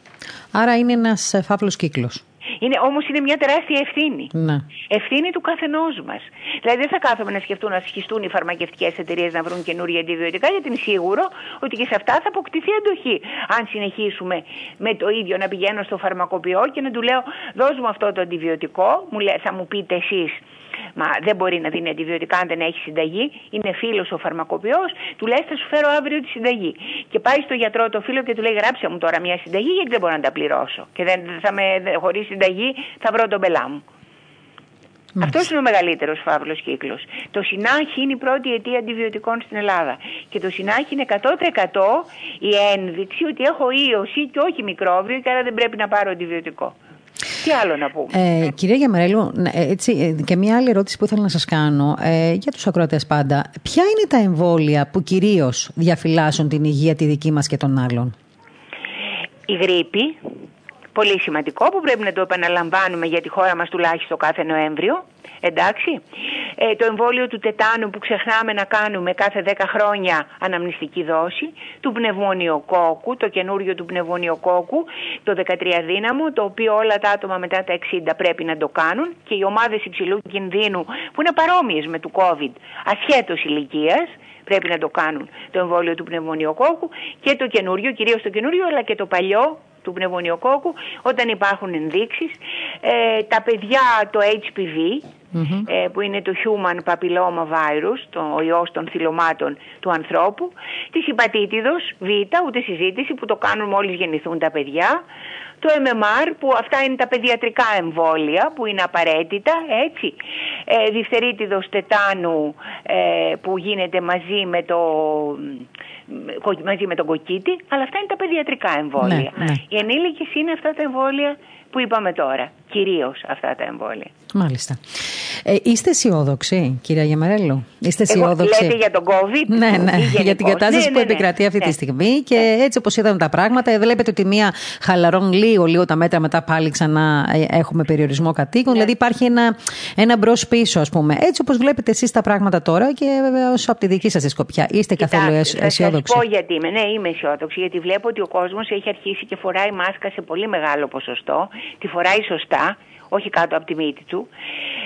Άρα είναι ένας φαύλος κύκλος. Είναι, όμως είναι μια τεράστια ευθύνη. Ναι. Ευθύνη του καθενός μας. Δηλαδή δεν θα κάθομαι να σκεφτούν να σχιστούν οι φαρμακευτικές εταιρείες να βρουν καινούργια αντιβιωτικά, γιατί είναι σίγουρο ότι και σε αυτά θα αποκτηθεί αντοχή. Αν συνεχίσουμε με το ίδιο να πηγαίνω στο φαρμακοποιό και να του λέω, δώσ' μου αυτό το αντιβιωτικό, μου λέ, θα μου πείτε εσείς. Μα δεν μπορεί να δίνει αντιβιωτικά αν δεν έχει συνταγή. Είναι φίλος ο φαρμακοποιός, του λες: Θα σου φέρω αύριο τη συνταγή. Και πάει στο γιατρό το φίλο και του λέει: Γράψε μου τώρα μια συνταγή, γιατί δεν μπορώ να τα πληρώσω. Και δεν θα με, χωρίς συνταγή θα βρω τον πελά μου. Αυτός είναι ο μεγαλύτερος φαύλος κύκλος. Το συνάχη είναι η πρώτη αιτία αντιβιωτικών στην Ελλάδα. Και το συνάχη είναι 100% η ένδειξη ότι έχω ίωση και όχι μικρόβιο και άρα δεν πρέπει να πάρω αντιβιωτικό. Τι άλλο να πούμε; Ε, κυρία Γιαμαρέλου, ναι, ε, έτσι, ε, και μια άλλη ερώτηση που ήθελα να σας κάνω ε, για τους ακροατές πάντα. Ποια είναι τα εμβόλια που κυρίως διαφυλάσσουν την υγεία τη δική μας και των άλλων; Η γρήπη, πολύ σημαντικό που πρέπει να το επαναλαμβάνουμε για τη χώρα μας τουλάχιστον κάθε Νοέμβριο. Εντάξει. Ε, το εμβόλιο του τετάνου που ξεχνάμε να κάνουμε κάθε 10 χρόνια αναμνηστική δόση. Του πνευμονιοκόκου, το καινούριο του πνευμονιοκόκου, το 13 δύναμο, το οποίο όλα τα άτομα μετά τα 60 πρέπει να το κάνουν και οι ομάδες υψηλού κινδύνου που είναι παρόμοιες με του COVID, ασχέτως ηλικίας, πρέπει να το κάνουν το εμβόλιο του πνευμονιοκόκου και το καινούριο, κυρίως το καινούριο αλλά και το παλιό του πνευμονιοκόκου όταν υπάρχουν ενδείξεις. Ε, τα παιδιά το HPV ε, που είναι το Human Papilloma Virus, το ο ιός των θυλωμάτων του ανθρώπου, της υπατήτηδος Β, ούτε συζήτηση που το κάνουν μόλις γεννηθούν τα παιδιά, το MMR που αυτά είναι τα παιδιατρικά εμβόλια που είναι απαραίτητα, έτσι, ε, διφθερίτιδος τετάνου ε, που γίνεται μαζί με το μαζί με τον κοκκίτη, αλλά αυτά είναι τα παιδιατρικά εμβόλια. Ναι, ναι. Οι ενήλικες είναι αυτά τα εμβόλια που είπαμε τώρα. Κυρίως αυτά τα εμβόλια. Μάλιστα. Ε, είστε αισιόδοξοι, κυρία Γιαμαρέλου. Είστε Εγώ, αισιόδοξοι; λέτε για τον COVID Ναι, ναι, ή γενικώς. για την κατάσταση Ναι, που ναι, ναι. επικρατεί αυτή Ναι. τη στιγμή και έτσι όπως είδαμε τα πράγματα, βλέπετε ότι μία χαλαρών λίγο, λίγο τα μέτρα μετά πάλι ξανά ε, έχουμε περιορισμό Ναι. κατοίκων, δηλαδή υπάρχει ένα, ένα μπρος πίσω ας πούμε. Έτσι όπως βλέπετε εσείς τα πράγματα τώρα και βέβαια όσο από τη δική σας τη σκοπιά. Είστε καθόλου Κοιτάξτε, αισι- θα σας αισιόδοξοι; πω γιατί είμαι. Ναι, είμαι αισιόδοξη. Γιατί βλέπω ότι ο κόσμος έχει αρχίσει και φοράει μάσκα σε πολύ μεγάλο ποσοστό. Τη φοράει σωστά. Canberra όχι κάτω από τη μύτη του.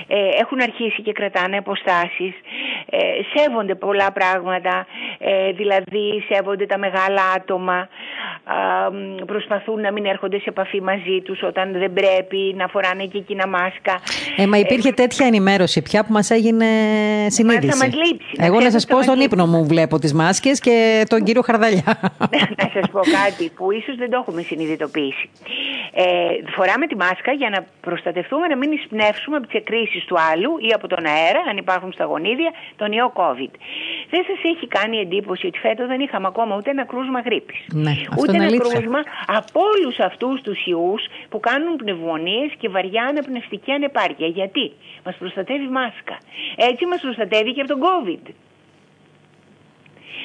Ε, έχουν αρχίσει και κρατάνε αποστάσεις, ε, σέβονται πολλά πράγματα, ε, δηλαδή σέβονται τα μεγάλα άτομα, προσπαθούν να μην έρχονται σε επαφή μαζί τους όταν δεν πρέπει να φοράνε και εκείνα μάσκα. Ε, μα υπήρχε τέτοια ενημέρωση πια που μας έγινε συνείδηση. Θα μας λείψει. Εγώ να σας πω στον ύπνο μου βλέπω τις μάσκες και τον κύριο Χαρδαλιά. να σας πω κάτι που ίσως δεν το έχουμε συνειδητοποιήσει. Ε, φοράμε τη μάσκα για να προστατευτούμε να μην εισπνεύσουμε από τις εκκρίσεις του άλλου ή από τον αέρα, αν υπάρχουν στα γονίδια, τον ιό COVID. Δεν σας έχει κάνει εντύπωση ότι φέτος δεν είχαμε ακόμα ούτε ένα κρούσμα γρήπης. Ναι, ούτε ένα αλήθεια. κρούσμα από όλους αυτούς τους ιούς που κάνουν πνευμονίες και βαριά αναπνευστική ανεπάρκεια. Γιατί; Μας προστατεύει μάσκα. Έτσι μας προστατεύει και από τον COVID.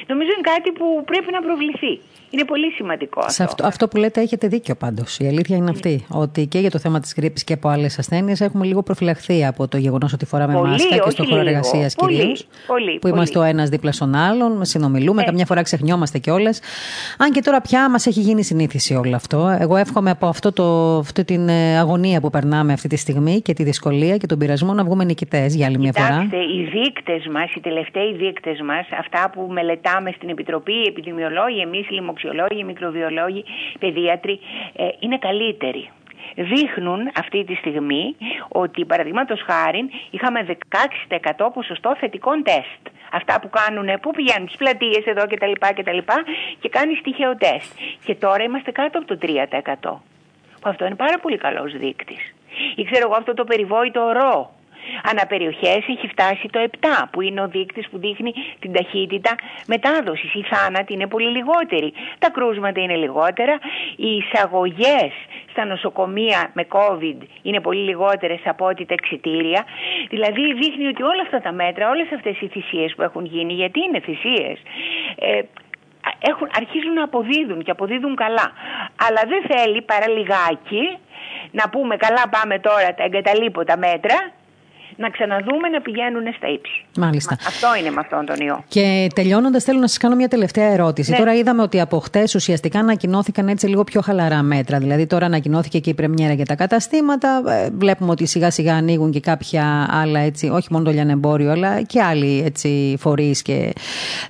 Νομίζω είναι κάτι που πρέπει να προβληθεί. Είναι πολύ σημαντικό αυτό. αυτό. Αυτό που λέτε έχετε δίκιο πάντως. Η αλήθεια είναι αυτή. Ότι και για το θέμα της γρήπης και από άλλες ασθένειες έχουμε λίγο προφυλαχθεί από το γεγονός ότι φοράμε πολύ, μάσκα και στο χώρο εργασίας κυρίως. Που είμαστε ο ένας δίπλα στον άλλον, συνομιλούμε, ε. καμιά φορά ξεχνιόμαστε κιόλας. Αν και τώρα πια μας έχει γίνει συνήθιση όλο αυτό. Εγώ εύχομαι από αυτό το, αυτή την ε, αγωνία που περνάμε αυτή τη στιγμή και τη δυσκολία και τον πειρασμό να βγούμε νικητές για άλλη μια φορά. Οι δείκτες μας, οι τελευταίοι δείκτες μας, αυτά που μελετάμε στην Επιτροπή, οι επιδημιολόγοι, εμείς οι οι μικροβιολόγοι, παιδίατροι, ε, είναι καλύτεροι δείχνουν αυτή τη στιγμή ότι παραδείγματος χάρη είχαμε 16% ποσοστό θετικών τεστ. Αυτά που κάνουν, που πηγαίνουν στις πλατείες εδώ κτλ. Και, και, και κάνει τυχαίο τεστ. Και τώρα είμαστε κάτω από το 3%. Αυτό είναι πάρα πολύ καλός δείκτης. Ή ξέρω εγώ αυτό το περιβόητο ρο Αναπεριοχές έχει φτάσει το 7 που είναι ο δείκτης που δείχνει την ταχύτητα μετάδοσης. Οι θάνατοι είναι πολύ λιγότεροι. Τα κρούσματα είναι λιγότερα. Οι εισαγωγές στα νοσοκομεία με COVID είναι πολύ λιγότερες από ό,τι τα εξητήρια. Δηλαδή δείχνει ότι όλα αυτά τα μέτρα, όλες αυτές οι θυσίες που έχουν γίνει, γιατί είναι θυσίες, ε, έχουν, αρχίζουν να αποδίδουν και αποδίδουν καλά. Αλλά δεν θέλει παρά λιγάκι να πούμε καλά πάμε τώρα τα εγκαταλείπω μέτρα να ξαναδούμε να πηγαίνουν στα ύψη. Μάλιστα. Αυτό είναι με αυτόν τον ιό. Και τελειώνοντας, θέλω να σας κάνω μια τελευταία ερώτηση. Ναι. Τώρα είδαμε ότι από χτες ουσιαστικά ανακοινώθηκαν έτσι λίγο πιο χαλαρά μέτρα. Δηλαδή, τώρα ανακοινώθηκε και η πρεμιέρα για τα καταστήματα. Ε, βλέπουμε ότι σιγά σιγά ανοίγουν και κάποια άλλα έτσι, όχι μόνο το λιανεμπόριο, αλλά και άλλοι έτσι φορείς. Και,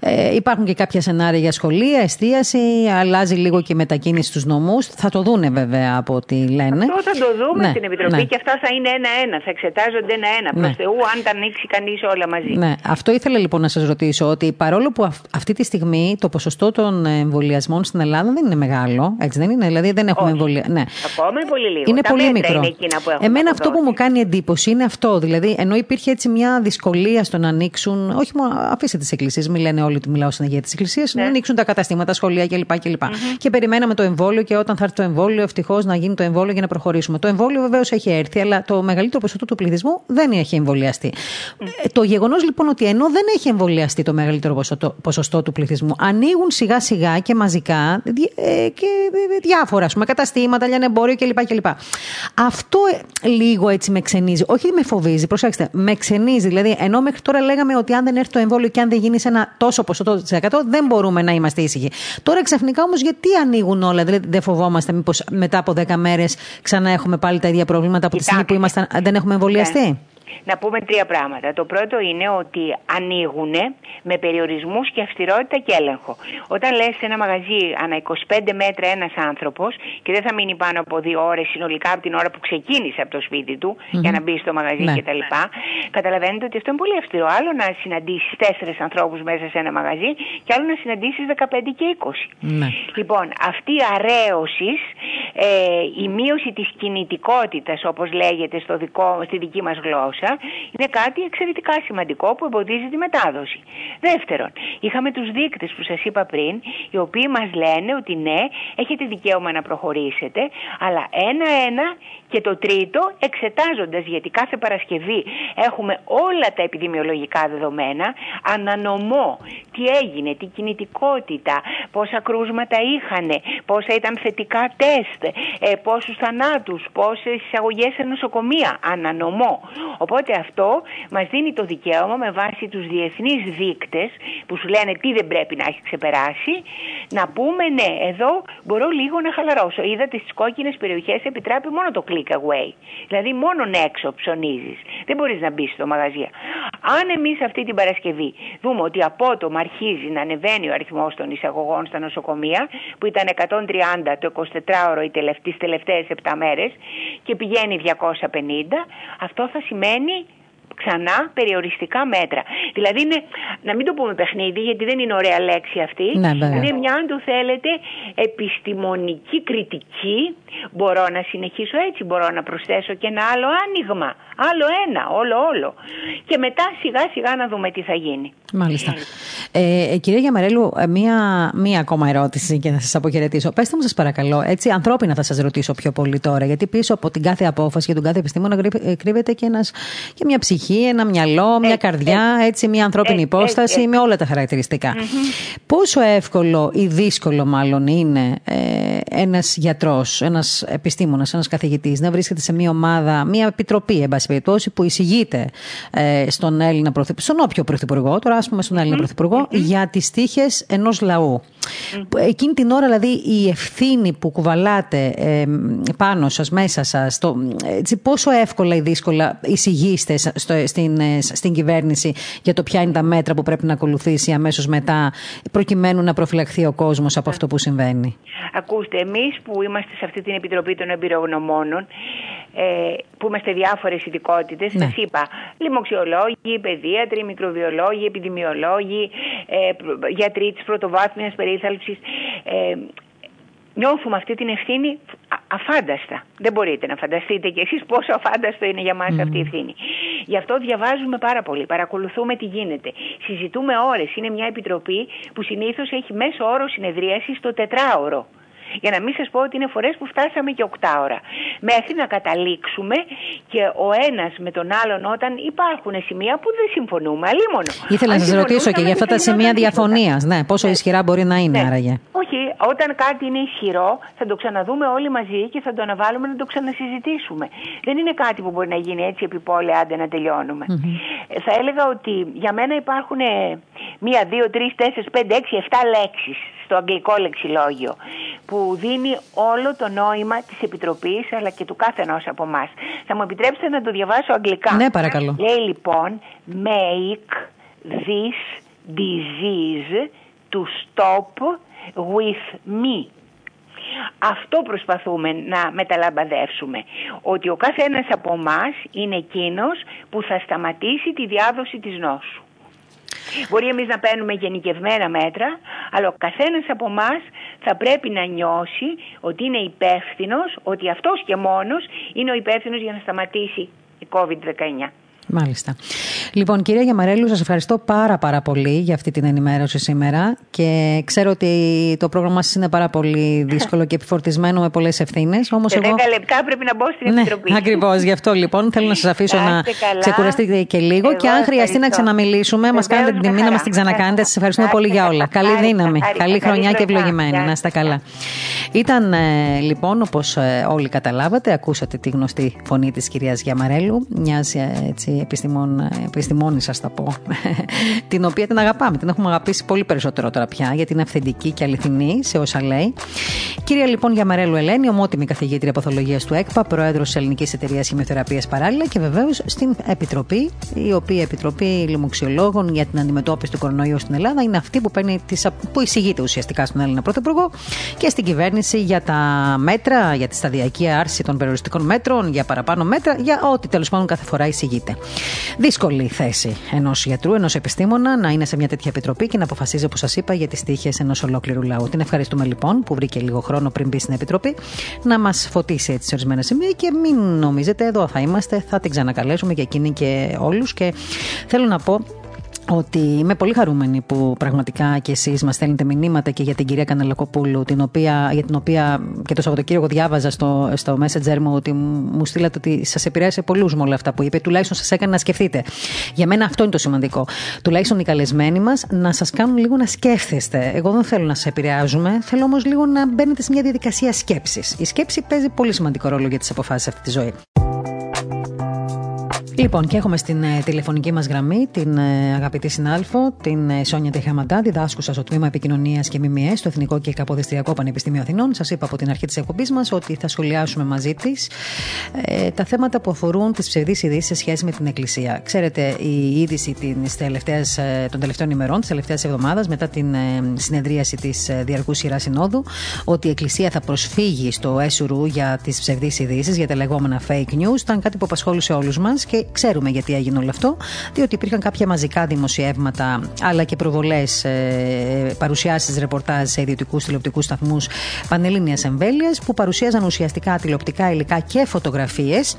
ε, υπάρχουν και κάποια σενάρια για σχολεία, εστίαση. Αλλάζει λίγο και η μετακίνηση στους νομούς. Θα το δούνε βέβαια από ό,τι λένε. Αυτό θα το δούμε ναι, στην Επιτροπή ναι. και αυτά θα είναι ένα-ένα. Θα εξετάζονται ένα-ένα ναι. Θεού, αν τα ανοίξει κανείς όλα μαζί. Ναι, αυτό ήθελα λοιπόν να σας ρωτήσω, ότι παρόλο που αυτή τη στιγμή το ποσοστό των εμβολιασμών στην Ελλάδα δεν είναι μεγάλο, έτσι δεν είναι, δηλαδή δεν έχουμε εμβολία. Ναι. Ακόμα είναι πολύ λίγο. Είναι τα πολύ μικρό. Είναι εκείνα που Εμένα αυτό που μου κάνει εντύπωση είναι αυτό, δηλαδή ενώ υπήρχε έτσι μια δυσκολία στο να ανοίξουν, όχι μόνο αφήστε τις εκκλησίες, μην λένε όλοι ότι μιλάω στην Αγία της Εκκλησίας, ναι. να ανοίξουν τα καταστήματα, σχολεία κλπ. κλπ. Mm-hmm. Και περιμέναμε το εμβόλιο και όταν θα έρθει το εμβόλιο, ευτυχώς να γίνει το εμβόλιο για να προχωρήσουμε. Το εμβόλιο βεβαίως έχει έρθει, αλλά το μεγαλύτερο ποσοστό του πληθυσμού δεν έχει εμβολιαστεί. Ε, το γεγονός λοιπόν ότι ενώ δεν έχει εμβολιαστεί το μεγαλύτερο ποσοστό, ποσοστό του πληθυσμού, ανοίγουν σιγά σιγά και μαζικά ε, και διάφορα, πούμε, καταστήματα, λιανεμπόριο κλπ. κλπ. Αυτό ε, λίγο έτσι με ξενίζει. Όχι με φοβίζει, προσέξτε, με ξενίζει. Δηλαδή, ενώ μέχρι τώρα λέγαμε ότι αν δεν έρθει το εμβόλιο και αν δεν γίνει σε ένα τόσο ποσοστό της 100, δεν μπορούμε να είμαστε ήσυχοι. Τώρα ξαφνικά όμως γιατί ανοίγουν όλα, δηλαδή δεν φοβόμαστε μήπως μετά από 10 μέρες ξανά έχουμε πάλι τα ίδια προβλήματα από τη στιγμή που είμαστε, δεν έχουμε εμβολιαστεί; Ναι να πούμε τρία πράγματα. Το πρώτο είναι ότι ανοίγουν με περιορισμούς και αυστηρότητα και έλεγχο. Όταν λες σε ένα μαγαζί ανά 25 μέτρα ένας άνθρωπος και δεν θα μείνει πάνω από δύο ώρες συνολικά από την ώρα που ξεκίνησε από το σπίτι του για να μπει στο μαγαζί ναι. κτλ. Καταλαβαίνετε ότι αυτό είναι πολύ αυστηρό. Άλλο να συναντήσεις τέσσερις ανθρώπους μέσα σε ένα μαγαζί και άλλο να συναντήσεις 15 και 20. Ναι. Λοιπόν, αυτή η αρέωσης, ε, η μείωση της κινητικότητας όπως λέγεται στο δικό, στη δική μας γλώσσα είναι κάτι εξαιρετικά σημαντικό που εμποδίζει τη μετάδοση. Δεύτερον, είχαμε τους δείκτες που σας είπα πριν, οι οποίοι μας λένε ότι ναι, έχετε δικαίωμα να προχωρήσετε, αλλά ένα-ένα και το τρίτο εξετάζοντας, γιατί κάθε Παρασκευή έχουμε όλα τα επιδημιολογικά δεδομένα, ανανομώ τι έγινε, τι κινητικότητα, πόσα κρούσματα είχαν, πόσα ήταν θετικά τεστ, ε, πόσους θανάτους, πόσες εισαγωγές σε νοσοκομεία, ανανομώ. Οπότε αυτό μας δίνει το δικαίωμα με βάση τους διεθνείς δείκτες που σου λένε τι δεν πρέπει να έχει ξεπεράσει να πούμε ναι εδώ μπορώ λίγο να χαλαρώσω. Είδατε στις κόκκινες περιοχές επιτράπει μόνο το click away. Δηλαδή μόνο έξω ψωνίζεις. Δεν μπορείς να μπεις στο μαγαζί. Αν εμείς αυτή την Παρασκευή δούμε ότι απότομα αρχίζει να ανεβαίνει ο αριθμός των εισαγωγών στα νοσοκομεία που ήταν 130 το 24ωρο τις τελευταίες 7 μέρες και πηγαίνει 250 αυτό θα σημαίνει ξανά περιοριστικά μέτρα. Δηλαδή είναι, να μην το πούμε παιχνίδι γιατί δεν είναι ωραία λέξη αυτή, ναι, είναι μια αν το θέλετε επιστημονική κριτική, μπορώ να συνεχίσω έτσι, μπορώ να προσθέσω και ένα άλλο άνοιγμα, άλλο ένα, όλο όλο και μετά σιγά σιγά να δούμε τι θα γίνει. Μάλιστα. Ε, ε κυρία Γιαμαρέλου, ε, μία, μία ακόμα ερώτηση και θα σας αποχαιρετήσω. Πετε μου, σας παρακαλώ, έτσι ανθρώπινα θα σας ρωτήσω πιο πολύ τώρα, γιατί πίσω από την κάθε απόφαση και τον κάθε επιστήμονα ε, κρύβεται και, ένας, και μια ψυχή, ένα μυαλό, μια καρδιά, έτσι, μια ανθρώπινη υπόσταση με όλα τα χαρακτηριστικα Πόσο εύκολο ή δύσκολο, μάλλον, είναι ε, ένας γιατρός, ένας επιστήμονας, ένας καθηγητής να βρίσκεται σε μια ομάδα, μια επιτροπή, εν πάση περιπτώσει, που εισηγείται στον Έλληνα Πρωθυπουργό, στον όποιο Πρωθυπουργό, τώρα ας πούμε στον Έλληνα Πρωθυπουργό, για τις τύχες ενός λαού. Εκείνη την ώρα, δηλαδή, η ευθύνη που κουβαλάτε ε, πάνω σας, μέσα σας, πόσο εύκολα ή δύσκολα εισηγείστε στην, ε, στην κυβέρνηση για το ποια είναι τα μέτρα που πρέπει να ακολουθήσει αμέσως μετά, προκειμένου να προφυλαχθεί ο κόσμος από αυτό που συμβαίνει; Ακούστε, εμείς που είμαστε σε αυτή την Επιτροπή των Εμπειρογνωμόνων, ε, που είμαστε διάφορες ειδικότητες, ναι. σας είπα, λοιμοξιολόγοι, παιδίατροι, μικροβιολόγοι, επιδημιολόγοι, ε, γιατροί της πρωτοβάθμιας περίθαλψης. Ε, νιώθουμε αυτή την ευθύνη αφάνταστα. Δεν μπορείτε να φανταστείτε κι εσείς πόσο αφάνταστο είναι για μας αυτή η ευθύνη. Γι' αυτό διαβάζουμε πάρα πολύ, παρακολουθούμε τι γίνεται. Συζητούμε ώρες. Είναι μια επιτροπή που συνήθως έχει μέσο όρο συνεδρίασης στο τετράωρο. Για να μην σας πω ότι είναι φορές που φτάσαμε και 8 ώρα. Μέχρι να καταλήξουμε και ο ένας με τον άλλον όταν υπάρχουν σημεία που δεν συμφωνούμε. Αλλήμωνο. Ήθελα να σας ρωτήσω και για αυτά τα σημεία διαφωνίας. Ναι, πόσο ναι. ισχυρά μπορεί να είναι, ναι. άραγε. Όχι, όταν κάτι είναι ισχυρό θα το ξαναδούμε όλοι μαζί και θα το αναβάλουμε να το ξανασυζητήσουμε. Δεν είναι κάτι που μπορεί να γίνει έτσι επιπόλαια άντε να τελειωνουμε ε, Θα έλεγα ότι για μένα υπάρχουν μία, δύο, τρεις, τέσσερις, πέντε, έξι, εφτά λέξεις στο αγγλικό λεξιλόγιο που δίνει όλο το νόημα της Επιτροπής αλλά και του κάθε ενό από εμά. Θα μου επιτρέψετε να το διαβάσω αγγλικά; Ναι, παρακαλώ. Λέει λοιπόν make this disease to stop with me. Αυτό προσπαθούμε να μεταλαμπαδεύσουμε. Ότι ο κάθε ένας από εμά είναι εκείνος που θα σταματήσει τη διάδοση της νόσου. Μπορεί εμείς να παίρνουμε γενικευμένα μέτρα, αλλά ο καθένας από εμά θα πρέπει να νιώσει ότι είναι υπεύθυνος, ότι αυτός και μόνος είναι ο υπεύθυνος για να σταματήσει η COVID-19. Μάλιστα. Λοιπόν, κυρία Γιαμαρέλου, σας ευχαριστώ πάρα πάρα πολύ για αυτή την ενημέρωση σήμερα και ξέρω ότι το πρόγραμμα σας είναι πάρα πολύ δύσκολο και επιφορτισμένο με πολλές ευθύνες. Όμως εγώ. 10 λεπτά πρέπει να μπω στην ναι, Επιτροπή. Ακριβώς, γι' αυτό λοιπόν θέλω να σας αφήσω να ξεκουραστείτε και λίγο εγώ και αν χρειαστεί να ξαναμιλήσουμε, μας κάνετε την τιμή να μας την ξανακάνετε. Σας ευχαριστούμε πολύ για όλα. Καλή δύναμη, καλή χρονιά και ευλογημένη. Να είστε καλά. Ήταν ε, λοιπόν, όπως ε, όλοι καταλάβατε, ακούσατε τη γνωστή φωνή της κυρίας Γιαμαρέλου, μιας ε, επιστημόνη, σας τα πω, την οποία την αγαπάμε. Την έχουμε αγαπήσει πολύ περισσότερο τώρα πια, γιατί είναι αυθεντική και αληθινή σε όσα λέει. Κυρία λοιπόν Γιαμαρέλου Ελένη, ομότιμη καθηγήτρια παθολογίας του ΕΚΠΑ, πρόεδρος τη Ελληνικής Εταιρείας Χημειοθεραπείας παράλληλα και βεβαίως στην Επιτροπή, η οποία Επιτροπή Λοιμοξιολόγων για την Αντιμετώπιση του Κορονοϊού στην Ελλάδα είναι αυτή που, παίρνει τις, που εισηγείται ουσιαστικά στον Έλληνα Πρωθυπουργό και στην κυβέρνηση για τα μέτρα, για τη σταδιακή άρση των περιοριστικών μέτρων, για παραπάνω μέτρα, για ό,τι τέλος πάντων κάθε φορά εισηγείται. Δύσκολη θέση ενός γιατρού, ενός επιστήμονα να είναι σε μια τέτοια επιτροπή και να αποφασίζει, όπως σας είπα, για τις τύχες ενός ολόκληρου λαού. Την ευχαριστούμε λοιπόν που βρήκε λίγο χρόνο πριν μπει στην επιτροπή να μας φωτίσει έτσι σε ορισμένα σημεία και μην νομίζετε, εδώ θα είμαστε, θα την ξανακαλέσουμε και εκείνη και όλους. Και θέλω να πω ότι είμαι πολύ χαρούμενη που πραγματικά και εσείς μας στέλνετε μηνύματα και για την κυρία Καναλακοπούλου, την οποία, για την οποία και το Σαββατοκύριακο διάβαζα στο, στο Messenger μου ότι μου στείλατε ότι σας επηρέασε πολλούς με όλα αυτά που είπε. Τουλάχιστον σας έκανε να σκεφτείτε. Για μένα αυτό είναι το σημαντικό. Τουλάχιστον οι καλεσμένοι μας να σας κάνουν λίγο να σκέφτεστε. Εγώ δεν θέλω να σα επηρεάζουμε, θέλω όμως λίγο να μπαίνετε σε μια διαδικασία σκέψης. Η σκέψη παίζει πολύ σημαντικό ρόλο για τις αποφάσεις αυτή τη ζωή. Λοιπόν, και έχουμε στην ε, τηλεφωνική μας γραμμή την ε, αγαπητή συνάλφο, την ε, Σόνια Τεχαμαντά, διδάσκουσα στο τμήμα Επικοινωνίας και ΜΜΕ στο Εθνικό και Καποδεστριακό Πανεπιστήμιο Αθηνών. Σας είπα από την αρχή της εκπομπής μας ότι θα σχολιάσουμε μαζί της ε, τα θέματα που αφορούν τις ψευδείς ειδήσεις σε σχέση με την Εκκλησία. Ξέρετε, η είδηση της τελευταίας, των τελευταίων ημερών, της τελευταίας εβδομάδας, μετά την συνεδρίαση της Διαρκούς Σειράς Συνόδου, ότι η Εκκλησία θα προσφύγει στο ΕΣΟΡΟΥ για τις ψευδείς ειδήσεις, για τα λεγόμενα fake news, ήταν κάτι που απασχόλησε όλους μας και ξέρουμε γιατί έγινε όλο αυτό, διότι υπήρχαν κάποια μαζικά δημοσιεύματα αλλά και προβολές, ε, παρουσιάσεις ρεπορτάζ σε ιδιωτικούς τηλεοπτικούς σταθμούς πανελλήνιας εμβέλειας που παρουσίαζαν ουσιαστικά τηλεοπτικά υλικά και φωτογραφίες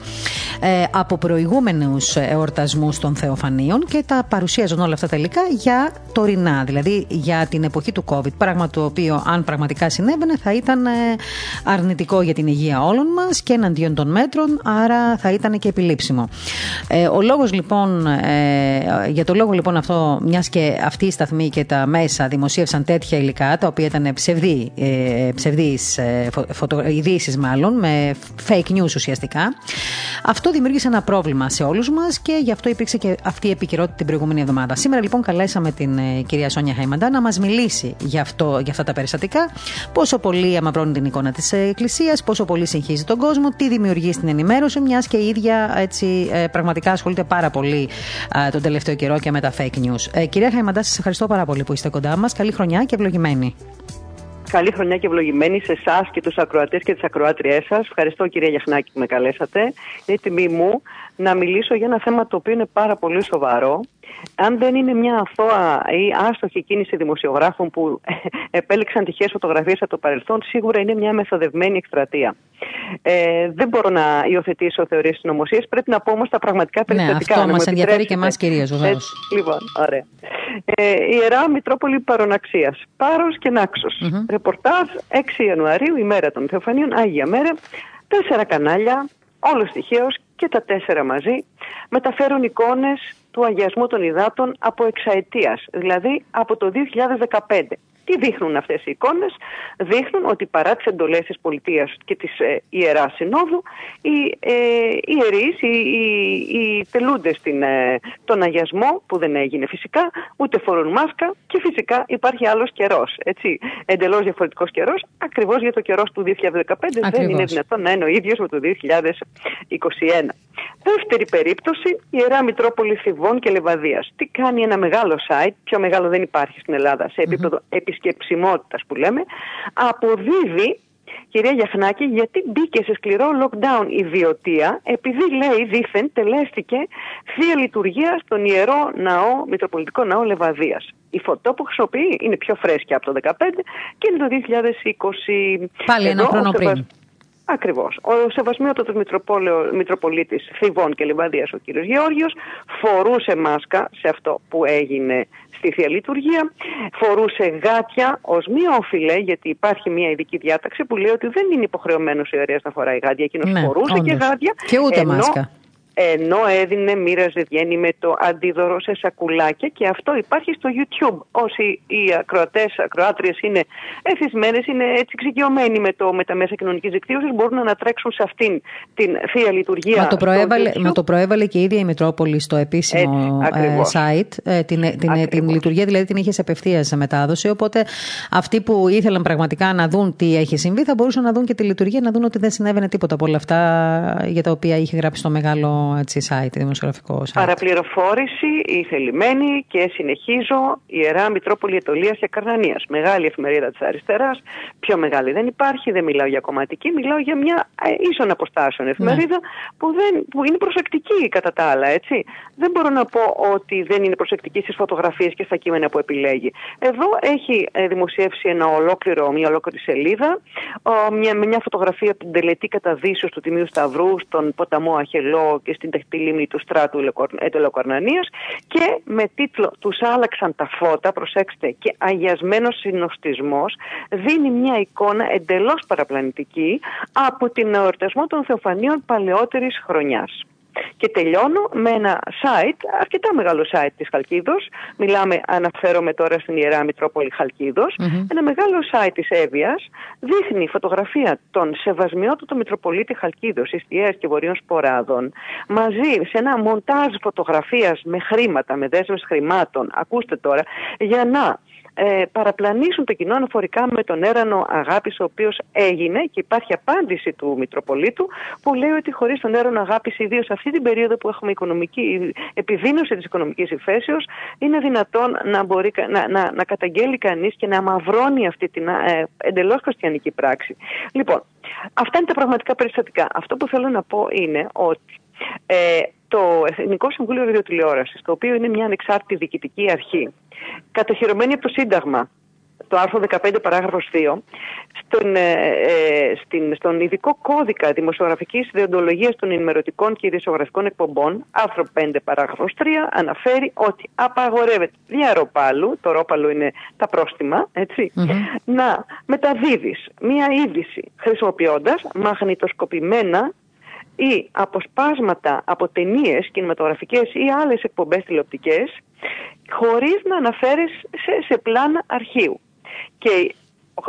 ε, από προηγούμενους εορτασμούς των Θεοφανίων και τα παρουσίαζαν όλα αυτά τα υλικά για τωρινά, δηλαδή για την εποχή του COVID. Πράγμα το οποίο, αν πραγματικά συνέβαινε, θα ήταν ε, αρνητικό για την υγεία όλων μας και εναντίον των μέτρων, άρα θα ήταν και επιλήψιμο. Ε, ο λόγος λοιπόν, ε, για το λόγο λοιπόν αυτό, μιας και αυτή η σταθμή και τα μέσα δημοσίευσαν τέτοια υλικά, τα οποία ήταν ψευδή, ε, ψευδείς ε, ειδήσεις μάλλον, με fake news ουσιαστικά, αυτό δημιούργησε ένα πρόβλημα σε όλους μας και γι' αυτό υπήρξε και αυτή η επικαιρότητα την προηγούμενη εβδομάδα. Σήμερα λοιπόν καλέσαμε την ε, κυρία Σόνια Χαϊμαντά να μας μιλήσει για, αυτό, για αυτά τα περιστατικά, πόσο πολύ αμαυρώνει την εικόνα της Εκκλησίας, πόσο πολύ συγχύζει τον κόσμο, τι δημιουργεί στην ενημέρωση, μιας και η ίδια έτσι, ε, πραγματικά ασχολείται πάρα πολύ τον τελευταίο καιρό και με τα fake news. Ε, κυρία Χαϊμαντά, σας ευχαριστώ πάρα πολύ που είστε κοντά μας. Καλή χρονιά και ευλογημένη. Καλή χρονιά και ευλογημένη σε εσάς και τους ακροατές και τις ακροάτριές σας. Ευχαριστώ, κυρία Γιαχνάκη, που με καλέσατε. Είναι τιμή μου να μιλήσω για ένα θέμα το οποίο είναι πάρα πολύ σοβαρό αν δεν είναι μια αθώα ή άστοχη κίνηση δημοσιογράφων που επέλεξαν τυχαίε φωτογραφίε από το παρελθόν, σίγουρα είναι μια μεθοδευμένη εκστρατεία. Ε, δεν μπορώ να υιοθετήσω θεωρίες συνωμοσία. Πρέπει να πω όμως τα πραγματικά περιστατικά. Ναι, αυτό μας ενδιαφέρει και εμάς κυρίως, βεβαίως. Λοιπόν, ωραία. Ε, Ιερά Μητρόπολη Παροναξίας. Πάρος και Νάξος. Mm-hmm. Ρεπορτάζ 6 Ιανουαρίου, ημέρα των Θεοφανίων, Άγια Μέρα. Τέσσερα κανάλια, όλο τυχαίω και τα τέσσερα μαζί, μεταφέρουν εικόνες του αγιασμού των υδάτων από εξαετίας, δηλαδή από το 2015. Τι δείχνουν αυτές οι εικόνες, δείχνουν ότι παρά τις εντολές της πολιτείας και της ε, Ιεράς Συνόδου, οι ε, ιερείς, οι, οι, οι τελούνται στην, ε, τον αγιασμό που δεν έγινε φυσικά, ούτε φορούν μάσκα και φυσικά υπάρχει άλλος καιρός, έτσι, εντελώς διαφορετικός καιρός, ακριβώς για το καιρός του 2015 δεν είναι δυνατόν να είναι ο ίδιος με το 2021. Δεύτερη περίπτωση, η Ιερά Μητρόπολη Θηβών και Λεβαδίας. Τι κάνει ένα μεγάλο site, πιο μεγάλο δεν υπάρχει στην Ελλάδα σε επίπεδο mm-hmm. Επισκεψιμότητας που λέμε, αποδίδει Κυρία Γιαχνάκη, γιατί μπήκε σε σκληρό lockdown η Βιωτία, επειδή λέει δήθεν τελέστηκε θεία λειτουργία στον ιερό ναό, Μητροπολιτικό Ναό Λεβαδίας. Η φωτό που χρησιμοποιεί είναι πιο φρέσκια από το 2015 και είναι το 2020. Πάλι ένα χρόνο πριν. Ακριβώς. Ο σεβασμιότατος Μητροπολίτης Θηβών και Λιβαδία, ο κ. Γεώργιος, φορούσε μάσκα σε αυτό που έγινε στη θεία λειτουργία, φορούσε γάτια ως μία όφιλε, γιατί υπάρχει μία ειδική διάταξη που λέει ότι δεν είναι υποχρεωμένος ο ιερέας να φοράει γάτια. Εκείνος ναι, φορούσε όντως. και γάτια. Και ούτε ενώ, μάσκα ενώ έδινε, μοίραζε, βγαίνει με το αντίδωρο σε σακουλάκια και αυτό υπάρχει στο YouTube. Όσοι οι ακροατές, ακροάτριες είναι εθισμένες, είναι έτσι εξοικειωμένοι με, το, με τα μέσα κοινωνικής δικτύωσης, μπορούν να ανατρέξουν σε αυτήν την θεία λειτουργία. Μα το προέβαλε, μα το προέβαλε και η ίδια η Μητρόπολη στο επίσημο έτσι, ε, site. Ε, την, την, την, λειτουργία δηλαδή την είχε σε απευθείας μετάδοση. Οπότε αυτοί που ήθελαν πραγματικά να δουν τι έχει συμβεί θα μπορούσαν να δουν και τη λειτουργία, να δουν ότι δεν συνέβαινε τίποτα από όλα αυτά για τα οποία είχε γράψει το μεγάλο έτσι, site, δημοσιογραφικό site. Παραπληροφόρηση, η θελημένη και συνεχίζω Ιερά Μητρόπολη Ετωλίας και Καρνανίας. Μεγάλη εφημερίδα της αριστεράς, πιο μεγάλη δεν υπάρχει, δεν μιλάω για κομματική, μιλάω για μια ε, ίσον αποστάσεων εφημερίδα ναι. που, δεν, που είναι προσεκτική κατά τα άλλα, έτσι. Δεν μπορώ να πω ότι δεν είναι προσεκτική στις φωτογραφίες και στα κείμενα που επιλέγει. Εδώ έχει ε, δημοσιεύσει ένα ολόκληρο, μια ολόκληρη σελίδα, μια, μια φωτογραφία από την τελετή καταδύσεως του Τιμίου Σταυρού στον ποταμό Αχελό και στην τεχνητή λίμνη του στράτου Ετελοκορνανίας και με τίτλο «Τους άλλαξαν τα φώτα», προσέξτε, και «Αγιασμένος συνοστισμός» δίνει μια εικόνα εντελώς παραπλανητική από την εορτασμό των Θεοφανίων παλαιότερης χρονιάς. Και τελειώνω με ένα site, αρκετά μεγάλο site της Χαλκίδος. Μιλάμε, αναφέρομαι τώρα στην Ιερά Μητρόπολη Ένα μεγάλο site της Εύβοιας δείχνει φωτογραφία των σεβασμιότατων Μητροπολίτη Χαλκίδος, Ιστιαίας και Βορείων Σποράδων, μαζί σε ένα μοντάζ φωτογραφίας με χρήματα, με δέσμες χρημάτων, ακούστε τώρα, για να ε, παραπλανήσουν το κοινό αναφορικά με τον έρανο αγάπης ο οποίος έγινε και υπάρχει απάντηση του Μητροπολίτου που λέει ότι χωρίς τον έρανο αγάπης ιδίως αυτή την περίοδο που έχουμε οικονομική επιδείνωση της οικονομικής υφέσεως είναι δυνατόν να, μπορεί, να, να, να καταγγέλει κανείς και να αμαυρώνει αυτή την ε, εντελώς χριστιανική πράξη. Λοιπόν, αυτά είναι τα πραγματικά περιστατικά. Αυτό που θέλω να πω είναι ότι ε, το Εθνικό Συμβούλιο Ραδιοτηλεόρασης, το οποίο είναι μια ανεξάρτητη διοικητική αρχή, κατοχυρωμένη από το Σύνταγμα, το άρθρο 15 παράγραφος 2, στον, ε, ε, στην, στον ειδικό κώδικα δημοσιογραφικής ιδεοντολογίας των ενημερωτικών και ειδησιογραφικών εκπομπών, άρθρο 5 παράγραφος 3, αναφέρει ότι απαγορεύεται δια ροπάλου, το ρόπαλο είναι τα πρόστιμα, να μεταδίδεις μία είδηση χρησιμοποιώντας μαγνητοσκοπημένα ή αποσπάσματα από ταινίες κινηματογραφικές ή άλλες εκπομπές τηλεοπτικές, χωρίς να αναφέρεις σε, σε πλάνα αρχείου. Και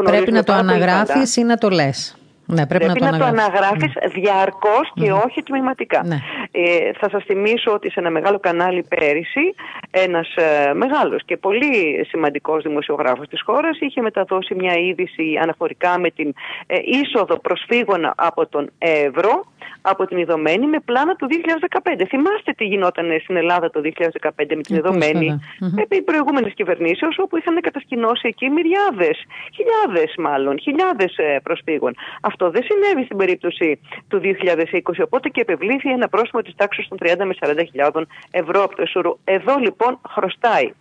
Πρέπει να το αναγράφεις ή να το λες. Ναι, πρέπει, πρέπει να το, να το αναγράφεις mm. διαρκώς και όχι τμηματικά. Ναι. Ε, θα σας θυμίσω ότι σε ένα μεγάλο κανάλι πέρυσι ένας ε, μεγάλος και πολύ σημαντικός δημοσιογράφος της χώρας είχε μεταδώσει μια είδηση αναφορικά με την ε, είσοδο προσφύγων από τον Εύρο από την Ιδωμένη με πλάνα του 2015. Θυμάστε τι γινόταν στην Ελλάδα το 2015 με την Ιδωμένη επί προηγούμενε κυβερνήσεως, όπου είχαν κατασκηνώσει εκεί μυριάδες, χιλιάδες μάλλον, χιλιάδες ε, προσφύγων. Αυτό δεν συνέβη στην περίπτωση του 2020, οπότε και επευλήθη ένα πρόστιμο της τάξης των 30 με 40.000 ευρώ από το ΕΣΟΡΟΥ. Εδώ λοιπόν χρωστάει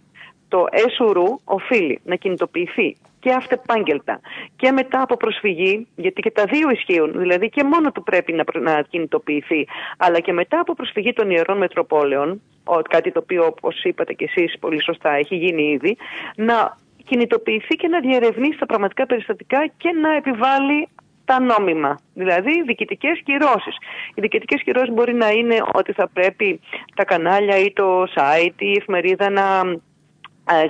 το ΕΣΟΡΟΥ οφείλει να κινητοποιηθεί και αυτεπάγγελτα και μετά από προσφυγή, γιατί και τα δύο ισχύουν, δηλαδή και μόνο του πρέπει να, να κινητοποιηθεί, αλλά και μετά από προσφυγή των Ιερών Μετροπόλεων, κάτι το οποίο όπως είπατε και εσείς πολύ σωστά έχει γίνει ήδη, να κινητοποιηθεί και να διερευνήσει τα πραγματικά περιστατικά και να επιβάλλει τα νόμιμα, δηλαδή διοικητικές κυρώσεις. Οι διοικητικές κυρώσεις μπορεί να είναι ότι θα πρέπει τα κανάλια ή το site ή η εφημερίδα να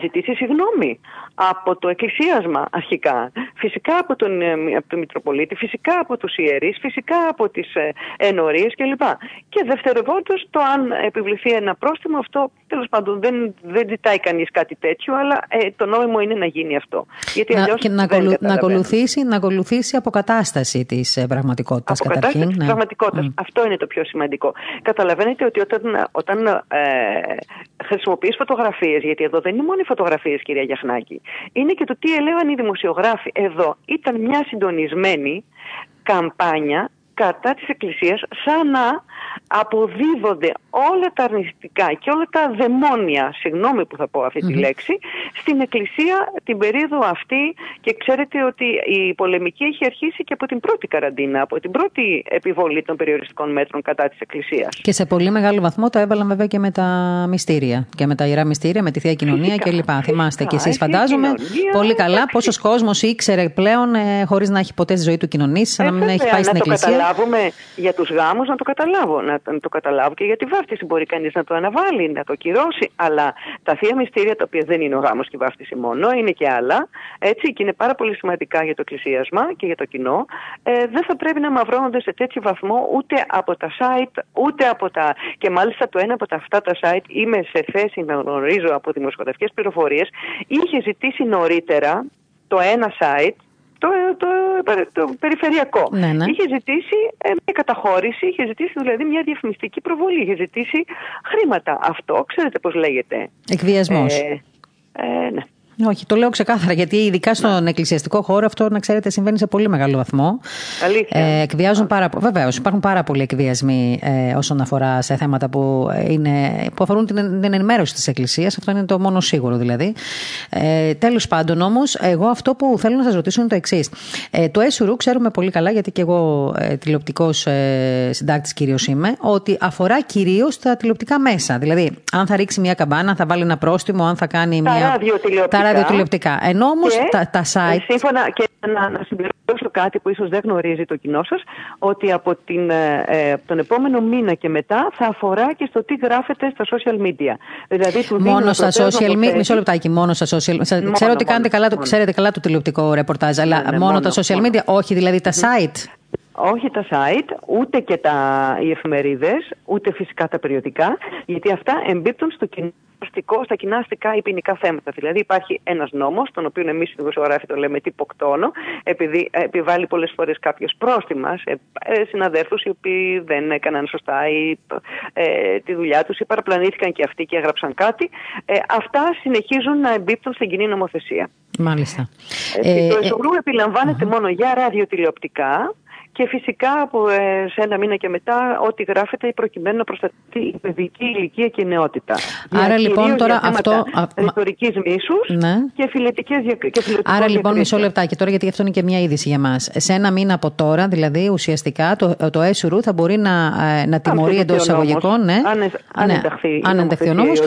ζητήσει συγγνώμη από το εκκλησίασμα αρχικά, φυσικά από τον, ε, από τον Μητροπολίτη, φυσικά από τους ιερείς, φυσικά από τις ε, ενορίες κλπ. Και δευτερευόντως το αν επιβληθεί ένα πρόστιμο αυτό τέλος πάντων δεν, δεν ζητάει κανείς κάτι τέτοιο αλλά ε, το νόμιμο είναι να γίνει αυτό. Γιατί να, και να, κολου, να, ακολουθήσει, να ακολουθήσει αποκατάσταση της ε, πραγματικότητας αποκατάσταση καταρχήν. Της ναι. πραγματικότητας. Mm. Αυτό είναι το πιο σημαντικό. Καταλαβαίνετε ότι όταν, όταν ε, χρησιμοποιείς φωτογραφίες, γιατί εδώ δεν είναι μόνο οι φωτογραφίες κυρία Γιαχνάκη, είναι και το τι έλεγαν οι δημοσιογράφοι. Εδώ ήταν μια συντονισμένη καμπάνια κατά της Εκκλησίας σαν να αποδίδονται όλα τα αρνητικά και όλα τα δαιμόνια, συγγνώμη που θα πω αυτή τη λέξη, στην Εκκλησία την περίοδο αυτή και ξέρετε ότι η πολεμική έχει αρχίσει και από την πρώτη καραντίνα, από την πρώτη επιβολή των περιοριστικών μέτρων κατά της Εκκλησίας. Και σε πολύ μεγάλο βαθμό το έβαλαν βέβαια και με τα μυστήρια και με τα Ιερά Μυστήρια, με τη Θεία Κοινωνία κλπ. Θυμάστε και εσείς φαντάζομαι πολύ καλά πόσος κόσμος ήξερε πλέον ε, χωρίς να έχει ποτέ στη ζωή του κοινωνήσει, σαν να μην έχει πάει στην Εκκλησία. Να το καταλάβουμε για τους γάμους, να το καταλάβω, να το καταλάβω και για τη βάφτιση μπορεί κανείς να το αναβάλει, να το κυρώσει. Αλλά τα θεία μυστήρια, τα οποία δεν είναι ο γάμος και η βάφτιση μόνο, είναι και άλλα, έτσι, και είναι πάρα πολύ σημαντικά για το εκκλησίασμα και για το κοινό, ε, δεν θα πρέπει να μαυρώνονται σε τέτοιο βαθμό ούτε από τα site, ούτε από τα. και μάλιστα το ένα από τα αυτά τα site είμαι σε θέση να γνωρίζω από δημοσιογραφικέ πληροφορίες, είχε ζητήσει νωρίτερα το ένα site το, το, το περιφερειακό. Ναι, ναι. Είχε ζητήσει ε, μια καταχώρηση, είχε ζητήσει δηλαδή μια διαφημιστική προβολή, είχε ζητήσει χρήματα. Αυτό ξέρετε πώς λέγεται; Εκβιασμός. Ε, ε, ναι. Όχι, το λέω ξεκάθαρα, γιατί ειδικά στον εκκλησιαστικό χώρο αυτό, να ξέρετε, συμβαίνει σε πολύ μεγάλο βαθμό. Αλήθεια. Ε, εκβιάζουν πάρα Βεβαίως, υπάρχουν πάρα πολλοί εκβιασμοί ε, όσον αφορά σε θέματα που, είναι, που αφορούν την, την ενημέρωση της Εκκλησίας. Αυτό είναι το μόνο σίγουρο δηλαδή. Ε, Τέλος πάντων, όμως, εγώ αυτό που θέλω να σας ρωτήσω είναι το εξής. Ε, το ΕΣΟΥΡΟΥ ξέρουμε πολύ καλά, γιατί και εγώ ε, τηλεοπτικός ε, συντάκτης κυρίως είμαι, ότι αφορά κυρίως τα τηλεοπτικά μέσα. Δηλαδή, αν θα ρίξει μια καμπάνα, θα βάλει ένα πρόστιμο, αν θα κάνει τα μια. Ραδιοτηλεοπτικά ραδιοτηλεοπτικά. Ενώ όμως τα, τα site. Σύμφωνα και να, να συμπληρώσω κάτι που ίσως δεν γνωρίζει το κοινό σας, ότι από την, ε, τον επόμενο μήνα και μετά θα αφορά και στο τι γράφεται στα social media. Δηλαδή, του μόνο στα social media. Μισό λεπτάκι, μόνο στα social media. Ξέρω ότι κάνετε καλά, ξέρετε καλά το τηλεοπτικό ρεπορτάζ, αλλά ναι, ναι, μόνο, τα social media, όχι δηλαδή τα site. Όχι τα site, ούτε και τα, οι εφημερίδες, ούτε φυσικά τα περιοδικά, γιατί αυτά εμπίπτουν στο κοινό στα κοινά αστικά ή ποινικά θέματα. Δηλαδή υπάρχει ένας νόμος, τον οποίο εμείς οι δημοσιογράφοι το λέμε τυποκτόνο, επειδή επιβάλλει πολλές φορές κάποιος πρόστιμα σε ε, συναδέλφου οι οποίοι δεν έκαναν σωστά ή, ε, τη δουλειά τους ή παραπλανήθηκαν και αυτοί και έγραψαν κάτι. Ε, αυτά συνεχίζουν να εμπίπτουν στην κοινή νομοθεσία. Μάλιστα. Ε, το εσωγρού επιλαμβάνεται μόνο για ραδιοτηλεοπτικά και φυσικά από ε, σε ένα μήνα και μετά ό,τι γράφεται προκειμένου να προστατευτεί η παιδική ηλικία και η νεότητα. Άρα λοιπόν τώρα αυτό. Ρητορικής μίσους ναι. και φιλετικές Άρα λοιπόν μισό λεπτάκι τώρα, γιατί αυτό είναι και μια είδηση για μας. Σε ένα μήνα από τώρα, δηλαδή ουσιαστικά το, το ΕΣΟΥΡΟΥ θα μπορεί να, ε, να τιμωρεί εντός εισαγωγικών. Ναι, αν, ναι, αν ενταχθεί ο νόμος.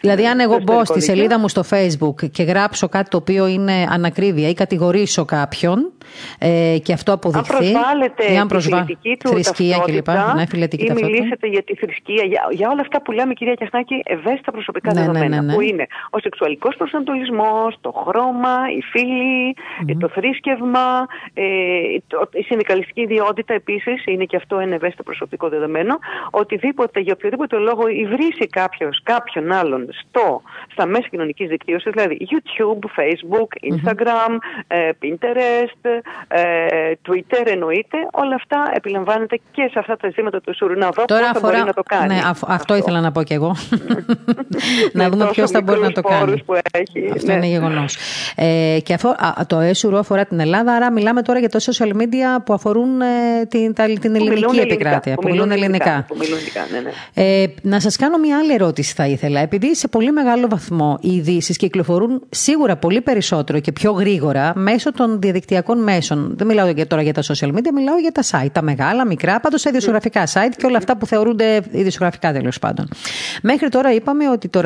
Δηλαδή, αν εγώ μπω στη σελίδα μου στο Facebook και γράψω κάτι το οποίο είναι ανακρίβεια ή κατηγορήσω κάποιον ε, και αυτό αποδειχθεί προβάλλετε τη φιλετική του θρησκεία κλπ. Ναι, φιλετική ή μιλήσετε για τη θρησκεία, για, για όλα αυτά που λέμε κυρία Κιαχνάκη, ευαίσθητα προσωπικά ναι, ναι δεδομένα, ναι, ναι, που είναι ο σεξουαλικός προσανατολισμός, το χρώμα, οι φίλοι, mm-hmm. το θρήσκευμα, ε, το, η συνδικαλιστική ιδιότητα επίσης, είναι και αυτό ένα ευαίσθητο προσωπικό δεδομένο, οτιδήποτε, για οποιοδήποτε λόγο υβρίσει κάποιος κάποιον άλλον στο, στα μέσα κοινωνικής δικτύωσης, δηλαδή YouTube, Facebook, Instagram, mm-hmm. Pinterest, ε, Twitter, εννοείται, όλα αυτά επιλαμβάνεται και σε αυτά τα ζήματα του Σουρνά. Τώρα αφορά... μπορεί να το κάνει. Ναι, αυτό, αυτό ήθελα να πω κι εγώ. να δούμε ποιος θα μπορεί να το κάνει. Που έχει. Αυτό ναι. είναι γεγονός. Ε, και αυτό, α, το ΕΣΟΥΡΟ αφορά την Ελλάδα, άρα μιλάμε τώρα για τα social media που αφορούν ε, την, τα, την ελληνική επικράτεια. Που, μιλούν ελληνικά. Που μιλούν ναι, ναι. Ε, να σας κάνω μια άλλη ερώτηση, θα ήθελα. Επειδή σε πολύ μεγάλο βαθμό οι ειδήσεις κυκλοφορούν σίγουρα πολύ περισσότερο και πιο γρήγορα μέσω των διαδικτυακών μέσων. Δεν μιλάω τώρα για τα social media, μιλάω για τα site, τα μεγάλα, μικρά, πάντως σε ιδιοσιογραφικά site και όλα αυτά που θεωρούνται ιδιοσιογραφικά τέλος πάντων. Μέχρι τώρα είπαμε ότι το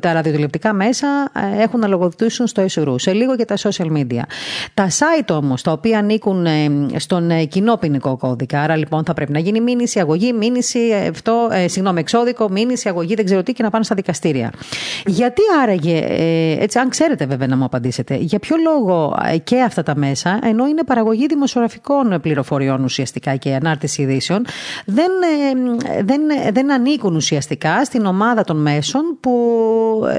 τα ραδιοτηλεοπτικά μέσα ε, έχουν να λογοδοτήσουν στο SRU, σε λίγο και τα social media. Τα site όμως, τα οποία ανήκουν ε, στον ε, κοινό ποινικό κώδικα, άρα λοιπόν θα πρέπει να γίνει μήνυση, αγωγή, μήνυση, αυτό, ε, συγγνώμη, εξώδικο, μήνυση, αγωγή, δεν ξέρω τι και να πάνε στα δικαστήρια. Γιατί άραγε, έτσι, αν ξέρετε βέβαια να μου απαντήσετε, για ποιο λόγο και αυτά τα μέσα, ενώ είναι παραγωγή δημοσιογραφικών πληροφοριών ουσιαστικά και ανάρτηση ειδήσεων, δεν, δεν, δεν ανήκουν ουσιαστικά στην ομάδα των μέσων που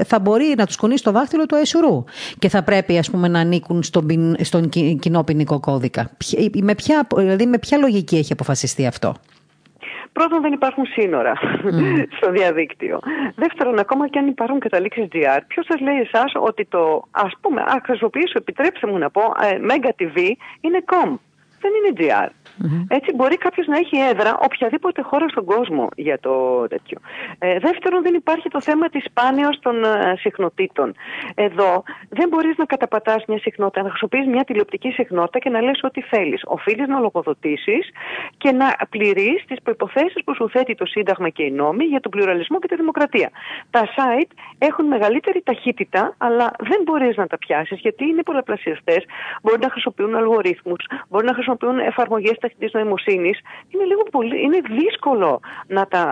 θα μπορεί να τους κουνήσει το δάχτυλο του ΕΣΟΥΡΟΥ και θα πρέπει ας πούμε, να ανήκουν στον, στον κοινό ποινικό κώδικα. Με ποια, δηλαδή με ποια λογική έχει αποφασιστεί αυτό; Πρώτον, δεν υπάρχουν σύνορα στο διαδίκτυο. Δεύτερον, ακόμα και αν υπάρχουν καταλήξει GR, ποιος σας λέει εσάς ότι το, ας πούμε, α χρησιμοποιήσω, επιτρέψτε μου να πω, ε, Mega TV είναι com. Δεν είναι GR. Mm-hmm. Έτσι μπορεί κάποιος να έχει έδρα οποιαδήποτε χώρα στον κόσμο για το τέτοιο. Ε, δεύτερον, δεν υπάρχει το θέμα της σπάνια των ε, συχνοτήτων. Εδώ δεν μπορείς να καταπατάς μια συχνότητα, να χρησιμοποιείς μια τηλεοπτική συχνότητα και να λες ό,τι θέλεις. Οφείλεις να λογοδοτήσεις και να πληρείς τις προποθέσει που σου θέτει το Σύνταγμα και οι νόμοι για τον πλουραλισμό και τη δημοκρατία. Τα site έχουν μεγαλύτερη ταχύτητα, αλλά δεν μπορείς να τα πιάσεις γιατί είναι πολλαπλασιαστές. Μπορεί να χρησιμοποιούν αλγορίθμους, μπορεί να χρησιμοποιούν εφαρμογές τεχνητή νοημοσύνης, είναι, λίγο πολύ, είναι δύσκολο να τα.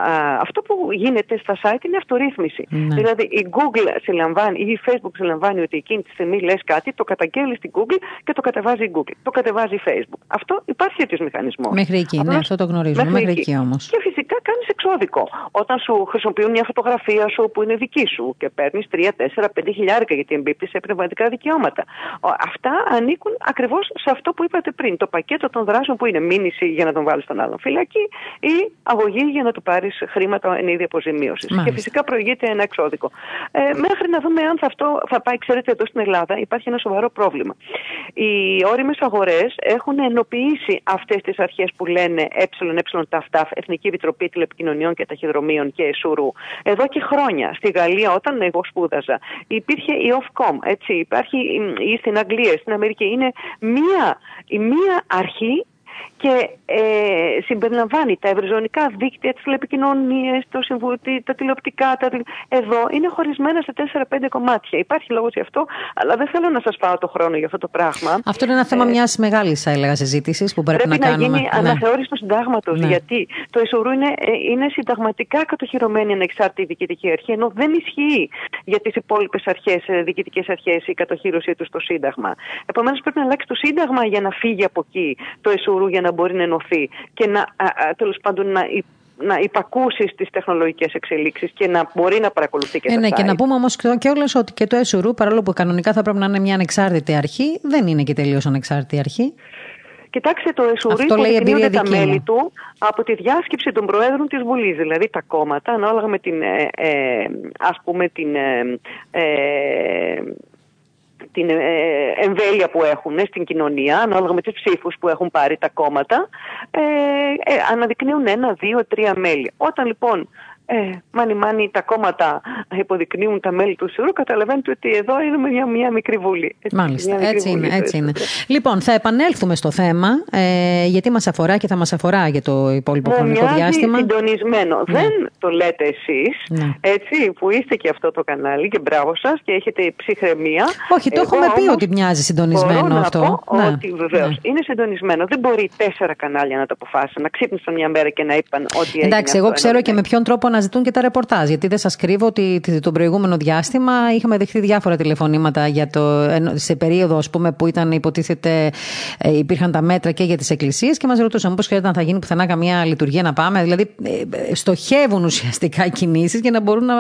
αυτό που γίνεται στα site είναι αυτορύθμιση. Ναι. Δηλαδή η Google συλλαμβάνει ή η Facebook συλλαμβάνει ότι εκείνη τη στιγμή λες κάτι, το καταγγέλει στην Google και το κατεβάζει η Google. Το κατεβάζει η Facebook. Αυτό υπάρχει τέτοιος μηχανισμός. Μέχρι εκεί, ναι, αυτό το γνωρίζουμε. Μέχρι, εκεί, εκεί όμως. Και φυσικά κάνεις εξώδικο. Όταν σου χρησιμοποιούν μια φωτογραφία σου που είναι δική σου και παίρνεις 3, 4, 5 χιλιάρικα γιατί εμπίπτεις σε πνευματικά δικαιώματα. Αυτά ανήκουν ακριβώς σε αυτό που είπατε πριν. Το πακέτο των δράσεων που είναι μήνυση για να τον βάλεις στον άλλον φυλακή ή αγωγή για να του πάρεις χρήματα εν είδη αποζημίωσης. Και φυσικά προηγείται ένα εξώδικο. Ε, μέχρι να δούμε αν θα αυτό θα πάει, ξέρετε, εδώ στην Ελλάδα υπάρχει ένα σοβαρό πρόβλημα. Οι όριμες αγορές έχουν ενοποιήσει αυτές τις αρχές που λένε ΕΕ ΤΑΦΤΑΦ, Εθνική Επιτροπή Τηλεπικοινωνιών και Ταχυδρομείων και Εσουρού, εδώ και χρόνια. Στη Γαλλία, όταν εγώ σπούδαζα, υπήρχε η Ofcom, έτσι, υπάρχει ή στην Αγγλία, στην Αμερική. Είναι μία, μία αρχή και ε, συμπεριλαμβάνει τα ευρυζωνικά δίκτυα, τις τηλεπικοινωνίες, το τα τηλεοπτικά. Τα... Εδώ είναι χωρισμένα σε 4-5 κομμάτια. Υπάρχει λόγος γι' αυτό, αλλά δεν θέλω να σας πάω το χρόνο για αυτό το πράγμα. Αυτό είναι ένα θέμα ε, μιας μεγάλης, έλεγα, συζήτησης που πρέπει, πρέπει να, να κάνουμε. γίνει ναι. αναθεώρηση του συντάγματος, ναι. γιατί το ΕΣΟΡΟΥ είναι, ε, είναι συνταγματικά κατοχυρωμένη ανεξάρτητη διοικητική αρχή, ενώ δεν ισχύει για τις υπόλοιπες αρχές, ε, διοικητικές αρχές η κατοχύρωσή τους στο Σύνταγμα. Επομένως πρέπει να αλλάξει το Σύνταγμα για να φύγει από εκεί το ΕΣΟΡΟΥ για να μπορεί να ενωθεί και να τέλος πάντων να να υπακούσει τι τεχνολογικές εξελίξεις και να μπορεί να παρακολουθεί και ε, τα Ναι, και να πούμε όμως και όλες ότι και το ΕΣΟΡΟΥ, παρόλο που κανονικά θα πρέπει να είναι μια ανεξάρτητη αρχή, δεν είναι και τελείως ανεξάρτητη αρχή. Κοιτάξτε, το ΕΣΟΡΙ υποδεικνύονται τα μέλη του από τη διάσκεψη των Προέδρων της Βουλής, δηλαδή τα κόμματα, ανάλογα με την, ε, ε ας πούμε, την ε, ε την ε, εμβέλεια που έχουν στην κοινωνία, ανάλογα με τις ψήφους που έχουν πάρει τα κόμματα, ε, ε, αναδεικνύουν ένα, δύο, τρία μέλη. Όταν λοιπόν ε, μάνι μάνι τα κόμματα υποδεικνύουν τα μέλη του Σιουρού, καταλαβαίνετε ότι εδώ είναι μια, μια μικρή βουλή. Έτσι, Μάλιστα, έτσι είναι. Έτσι είναι. Λοιπόν, θα επανέλθουμε στο θέμα, ε, γιατί μας αφορά και θα μας αφορά για το υπόλοιπο Μου χρονικό διάστημα. συντονισμένο. Ναι. Δεν το λέτε εσείς, ναι. έτσι, που είστε και αυτό το κανάλι και μπράβο σας και έχετε ψυχραιμία. Όχι, το Εγώ έχουμε πει ότι μοιάζει συντονισμένο μπορώ αυτό. Να πω ναι. ότι βεβαίως ναι. είναι συντονισμένο. Δεν μπορεί τέσσερα κανάλια να το αποφάσισαν, να ξύπνησαν μια μέρα και να είπαν ότι. Εντάξει, εγώ ξέρω και με ποιον τρόπο αναζητούν και τα ρεπορτάζ. Γιατί δεν σας κρύβω ότι το προηγούμενο διάστημα είχαμε δεχτεί διάφορα τηλεφωνήματα για το, σε περίοδο ας πούμε, που ήταν υποτίθεται ε, υπήρχαν τα μέτρα και για τις εκκλησίες και μας ρωτούσαν πώ χρειάζεται να θα γίνει πουθενά καμία λειτουργία να πάμε; Δηλαδή ε, στοχεύουν ουσιαστικά κινήσεις για να μπορούν να,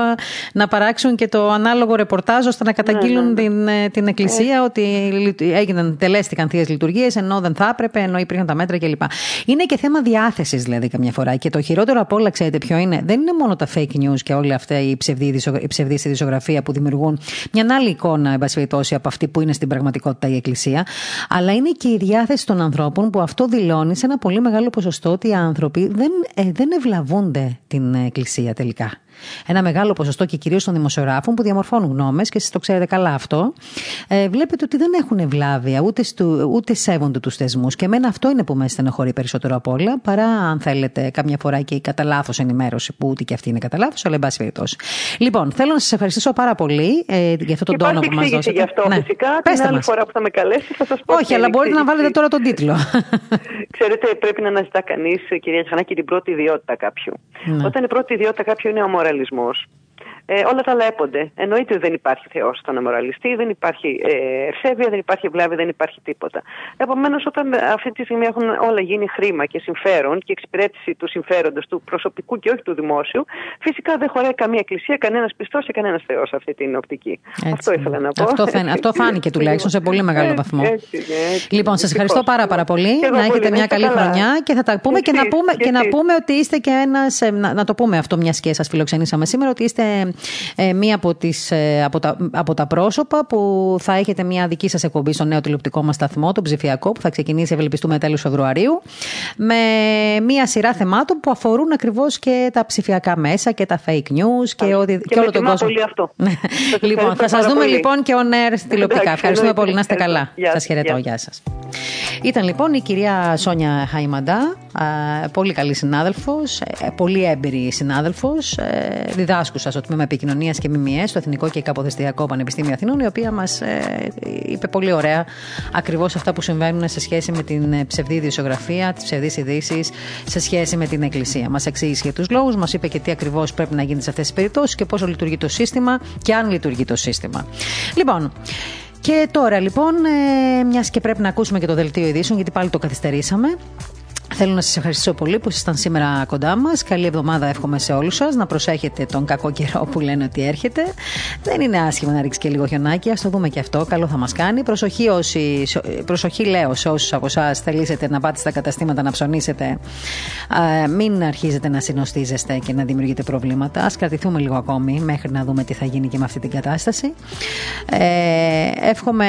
να παράξουν και το ανάλογο ρεπορτάζ ώστε να καταγγείλουν ναι, ναι, ναι. την, ε, την εκκλησία ότι έγιναν, τελέστηκαν θείες λειτουργίες ενώ δεν θα έπρεπε, ενώ υπήρχαν τα μέτρα κλπ. Είναι και θέμα διάθεσης δηλαδή καμιά φορά. Και το χειρότερο από όλα, ξέρετε ποιο είναι, δεν είναι μόνο τα fake news και όλη αυτή η ψευδή, η ειδησιογραφία που δημιουργούν μια άλλη εικόνα, εν πάση από αυτή που είναι στην πραγματικότητα η Εκκλησία, αλλά είναι και η διάθεση των ανθρώπων που αυτό δηλώνει σε ένα πολύ μεγάλο ποσοστό ότι οι άνθρωποι δεν, ε, δεν ευλαβούνται την Εκκλησία τελικά ένα μεγάλο ποσοστό και κυρίως των δημοσιογράφων που διαμορφώνουν γνώμες και εσείς το ξέρετε καλά αυτό, ε, βλέπετε ότι δεν έχουν ευλάβεια ούτε, στου, ούτε σέβονται τους θεσμούς. Και εμένα αυτό είναι που με στενοχωρεί περισσότερο από όλα, παρά αν θέλετε καμιά φορά και η κατά λάθος ενημέρωση, που ούτε και αυτή είναι κατά λάθος, αλλά εν πάση περιπτώσει. Λοιπόν, θέλω να σας ευχαριστήσω πάρα πολύ ε, για αυτό τον τόνο που μας δώσατε. Γι' αυτό, ναι. φυσικά. Πέστε την άλλη μας. φορά που θα με καλέσει θα σας πω. Όχι, αλλά μπορείτε να βάλετε τώρα τον τίτλο. Ξέρετε, πρέπει να αναζητά κανείς, κυρία Τσανάκη, την πρώτη ιδιότητα κάποιου. Ναι. Όταν η πρώτη ιδιότητα κάποιου είναι ο μοραλισμός ε, όλα τα λέπονται. Εννοείται ότι δεν υπάρχει Θεός στον αμοραλιστή, δεν υπάρχει ε, δεν υπάρχει βλάβη, δεν υπάρχει τίποτα. Επομένως, όταν αυτή τη στιγμή έχουν όλα γίνει χρήμα και συμφέρον και εξυπηρέτηση του συμφέροντος του προσωπικού και όχι του δημόσιου, φυσικά δεν χωράει καμία εκκλησία, κανένας πιστός και κανένας Θεός αυτή την οπτική. Έτσι. Αυτό ήθελα να πω. Αυτό, φαίν, αυτό φάνηκε τουλάχιστον σε πολύ μεγάλο βαθμό. Έτσι, έτσι, λοιπόν, σας ευχαριστώ πάρα, πάρα πολύ. Να έχετε μια καλή χρονιά και θα τα πούμε και, να πούμε, και, να πούμε ότι είστε και ένας. Ε, να, να το πούμε αυτό, μιας και σας φιλοξενήσαμε σήμερα, ότι είστε ε, μία από, τις, ε, από, τα, από τα πρόσωπα που θα έχετε μια δική σας εκπομπή στο νέο τηλεοπτικό μας σταθμό, το ψηφιακό, που θα ξεκινήσει ευελπιστούμε τέλος Φεβρουαρίου, με μία σειρά θεμάτων που αφορούν ακριβώς και τα ψηφιακά μέσα και τα fake news και, ότι, και, και όλο τον κόσμο. Πολύ αυτό. λοιπόν, θα σας δούμε λοιπόν και on air τηλεοπτικά. Ευχαριστούμε πολύ. Να είστε καλά. Σας χαιρετώ. Γεια σας. Ήταν λοιπόν η κυρία Σόνια Χαϊμαντά, πολύ καλή συνάδελφος, ε, πολύ έμπειρη συνάδελφος, διδάσκουσα στο τμήμα επικοινωνίας και ΜΜΕ στο Εθνικό και Καποδεστιακό Πανεπιστήμιο Αθηνών, η οποία μας ε, είπε πολύ ωραία ακριβώς αυτά που συμβαίνουν σε σχέση με την ε, ψευδή ιδιοσιογραφία, τις ψευδείς ειδήσει, σε σχέση με την Εκκλησία. Μας εξήγησε για τους λόγους, μας είπε και τι ακριβώς πρέπει να γίνει σε αυτές τις περιπτώσεις και πόσο λειτουργεί το σύστημα και αν λειτουργεί το σύστημα. Λοιπόν. Και τώρα λοιπόν, ε, μιας και πρέπει να ακούσουμε και το δελτίο ειδήσεων, γιατί πάλι το καθυστερήσαμε. Θέλω να σας ευχαριστήσω πολύ που ήσασταν σήμερα κοντά μας. Καλή εβδομάδα εύχομαι σε όλους σας. Να προσέχετε τον κακό καιρό που λένε ότι έρχεται. Δεν είναι άσχημα να ρίξει και λίγο χιονάκι. Α το δούμε και αυτό. Καλό θα μας κάνει. Προσοχή, όσοι, προσοχή λέω σε όσους από εσάς θελήσετε να πάτε στα καταστήματα να ψωνίσετε. μην αρχίζετε να συνοστίζεστε και να δημιουργείτε προβλήματα. Α κρατηθούμε λίγο ακόμη μέχρι να δούμε τι θα γίνει και με αυτή την κατάσταση. Ε, εύχομαι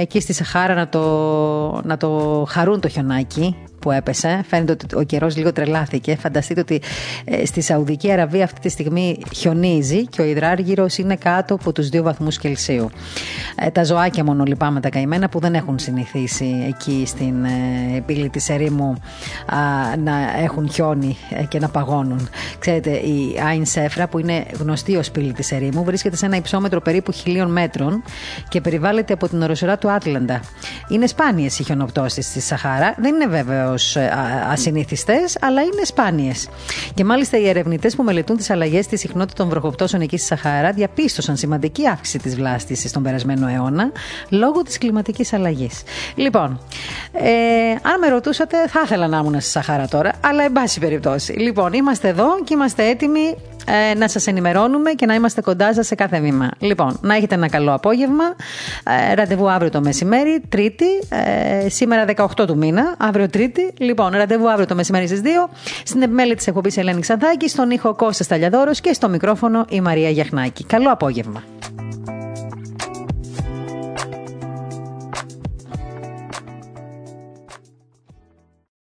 εκεί στη Σαχάρα να το, να το χαρούν το χιονάκι που έπεσε. Φαίνεται ότι ο καιρός λίγο τρελάθηκε. Φανταστείτε ότι ε, στη Σαουδική Αραβία αυτή τη στιγμή χιονίζει και ο υδράργυρος είναι κάτω από τους 2 βαθμούς Κελσίου. ε, τα ζωάκια μόνο λυπάμαι τα καημένα που δεν έχουν συνηθίσει εκεί στην ε, πύλη της ερήμου να έχουν χιόνι ε, και να παγώνουν. Ξέρετε, η Άιν Σέφρα που είναι γνωστή ως πύλη της ερήμου βρίσκεται σε ένα υψόμετρο περίπου χιλίων μέτρων και περιβάλλεται από την οροσορά του Άτλαντα. Είναι σπάνιες οι χιονοπτώσεις στη Σαχάρα, δεν είναι βέβαιος ασυνήθιστες, αλλά είναι σπάνιες. Και μάλιστα οι ερευνητές που μελετούν τις αλλαγές στη συχνότητα των βροχοπτώσεων εκεί στη Σαχάρα διαπίστωσαν σημαντική αύξηση της βλάστησης τον περασμένο αιώνα λόγω της κλιματικής αλλαγής. Λοιπόν, ε, αν με ρωτούσατε, θα ήθελα να ήμουν στη Σαχάρα τώρα, αλλά εν πάση περιπτώσει. Λοιπόν, είμαστε εδώ και είμαστε έτοιμοι ε, να σας ενημερώνουμε και να είμαστε κοντά σας σε κάθε βήμα. Λοιπόν, να έχετε ένα καλό απόγευμα. Ε, ραντεβού αύριο το μεσημέρι, Τρίτη, ε, σήμερα 18 του μήνα, αύριο Τρίτη. Λοιπόν, ραντεβού αύριο το μεσημέρι στις 2, στην επιμέλεια της εκπομπής Ελένη Ξανθάκη, στον ήχο Κώστας Ταλιαδόρος και στο μικρόφωνο η Μαρία Γιαχνάκη. Καλό απόγευμα.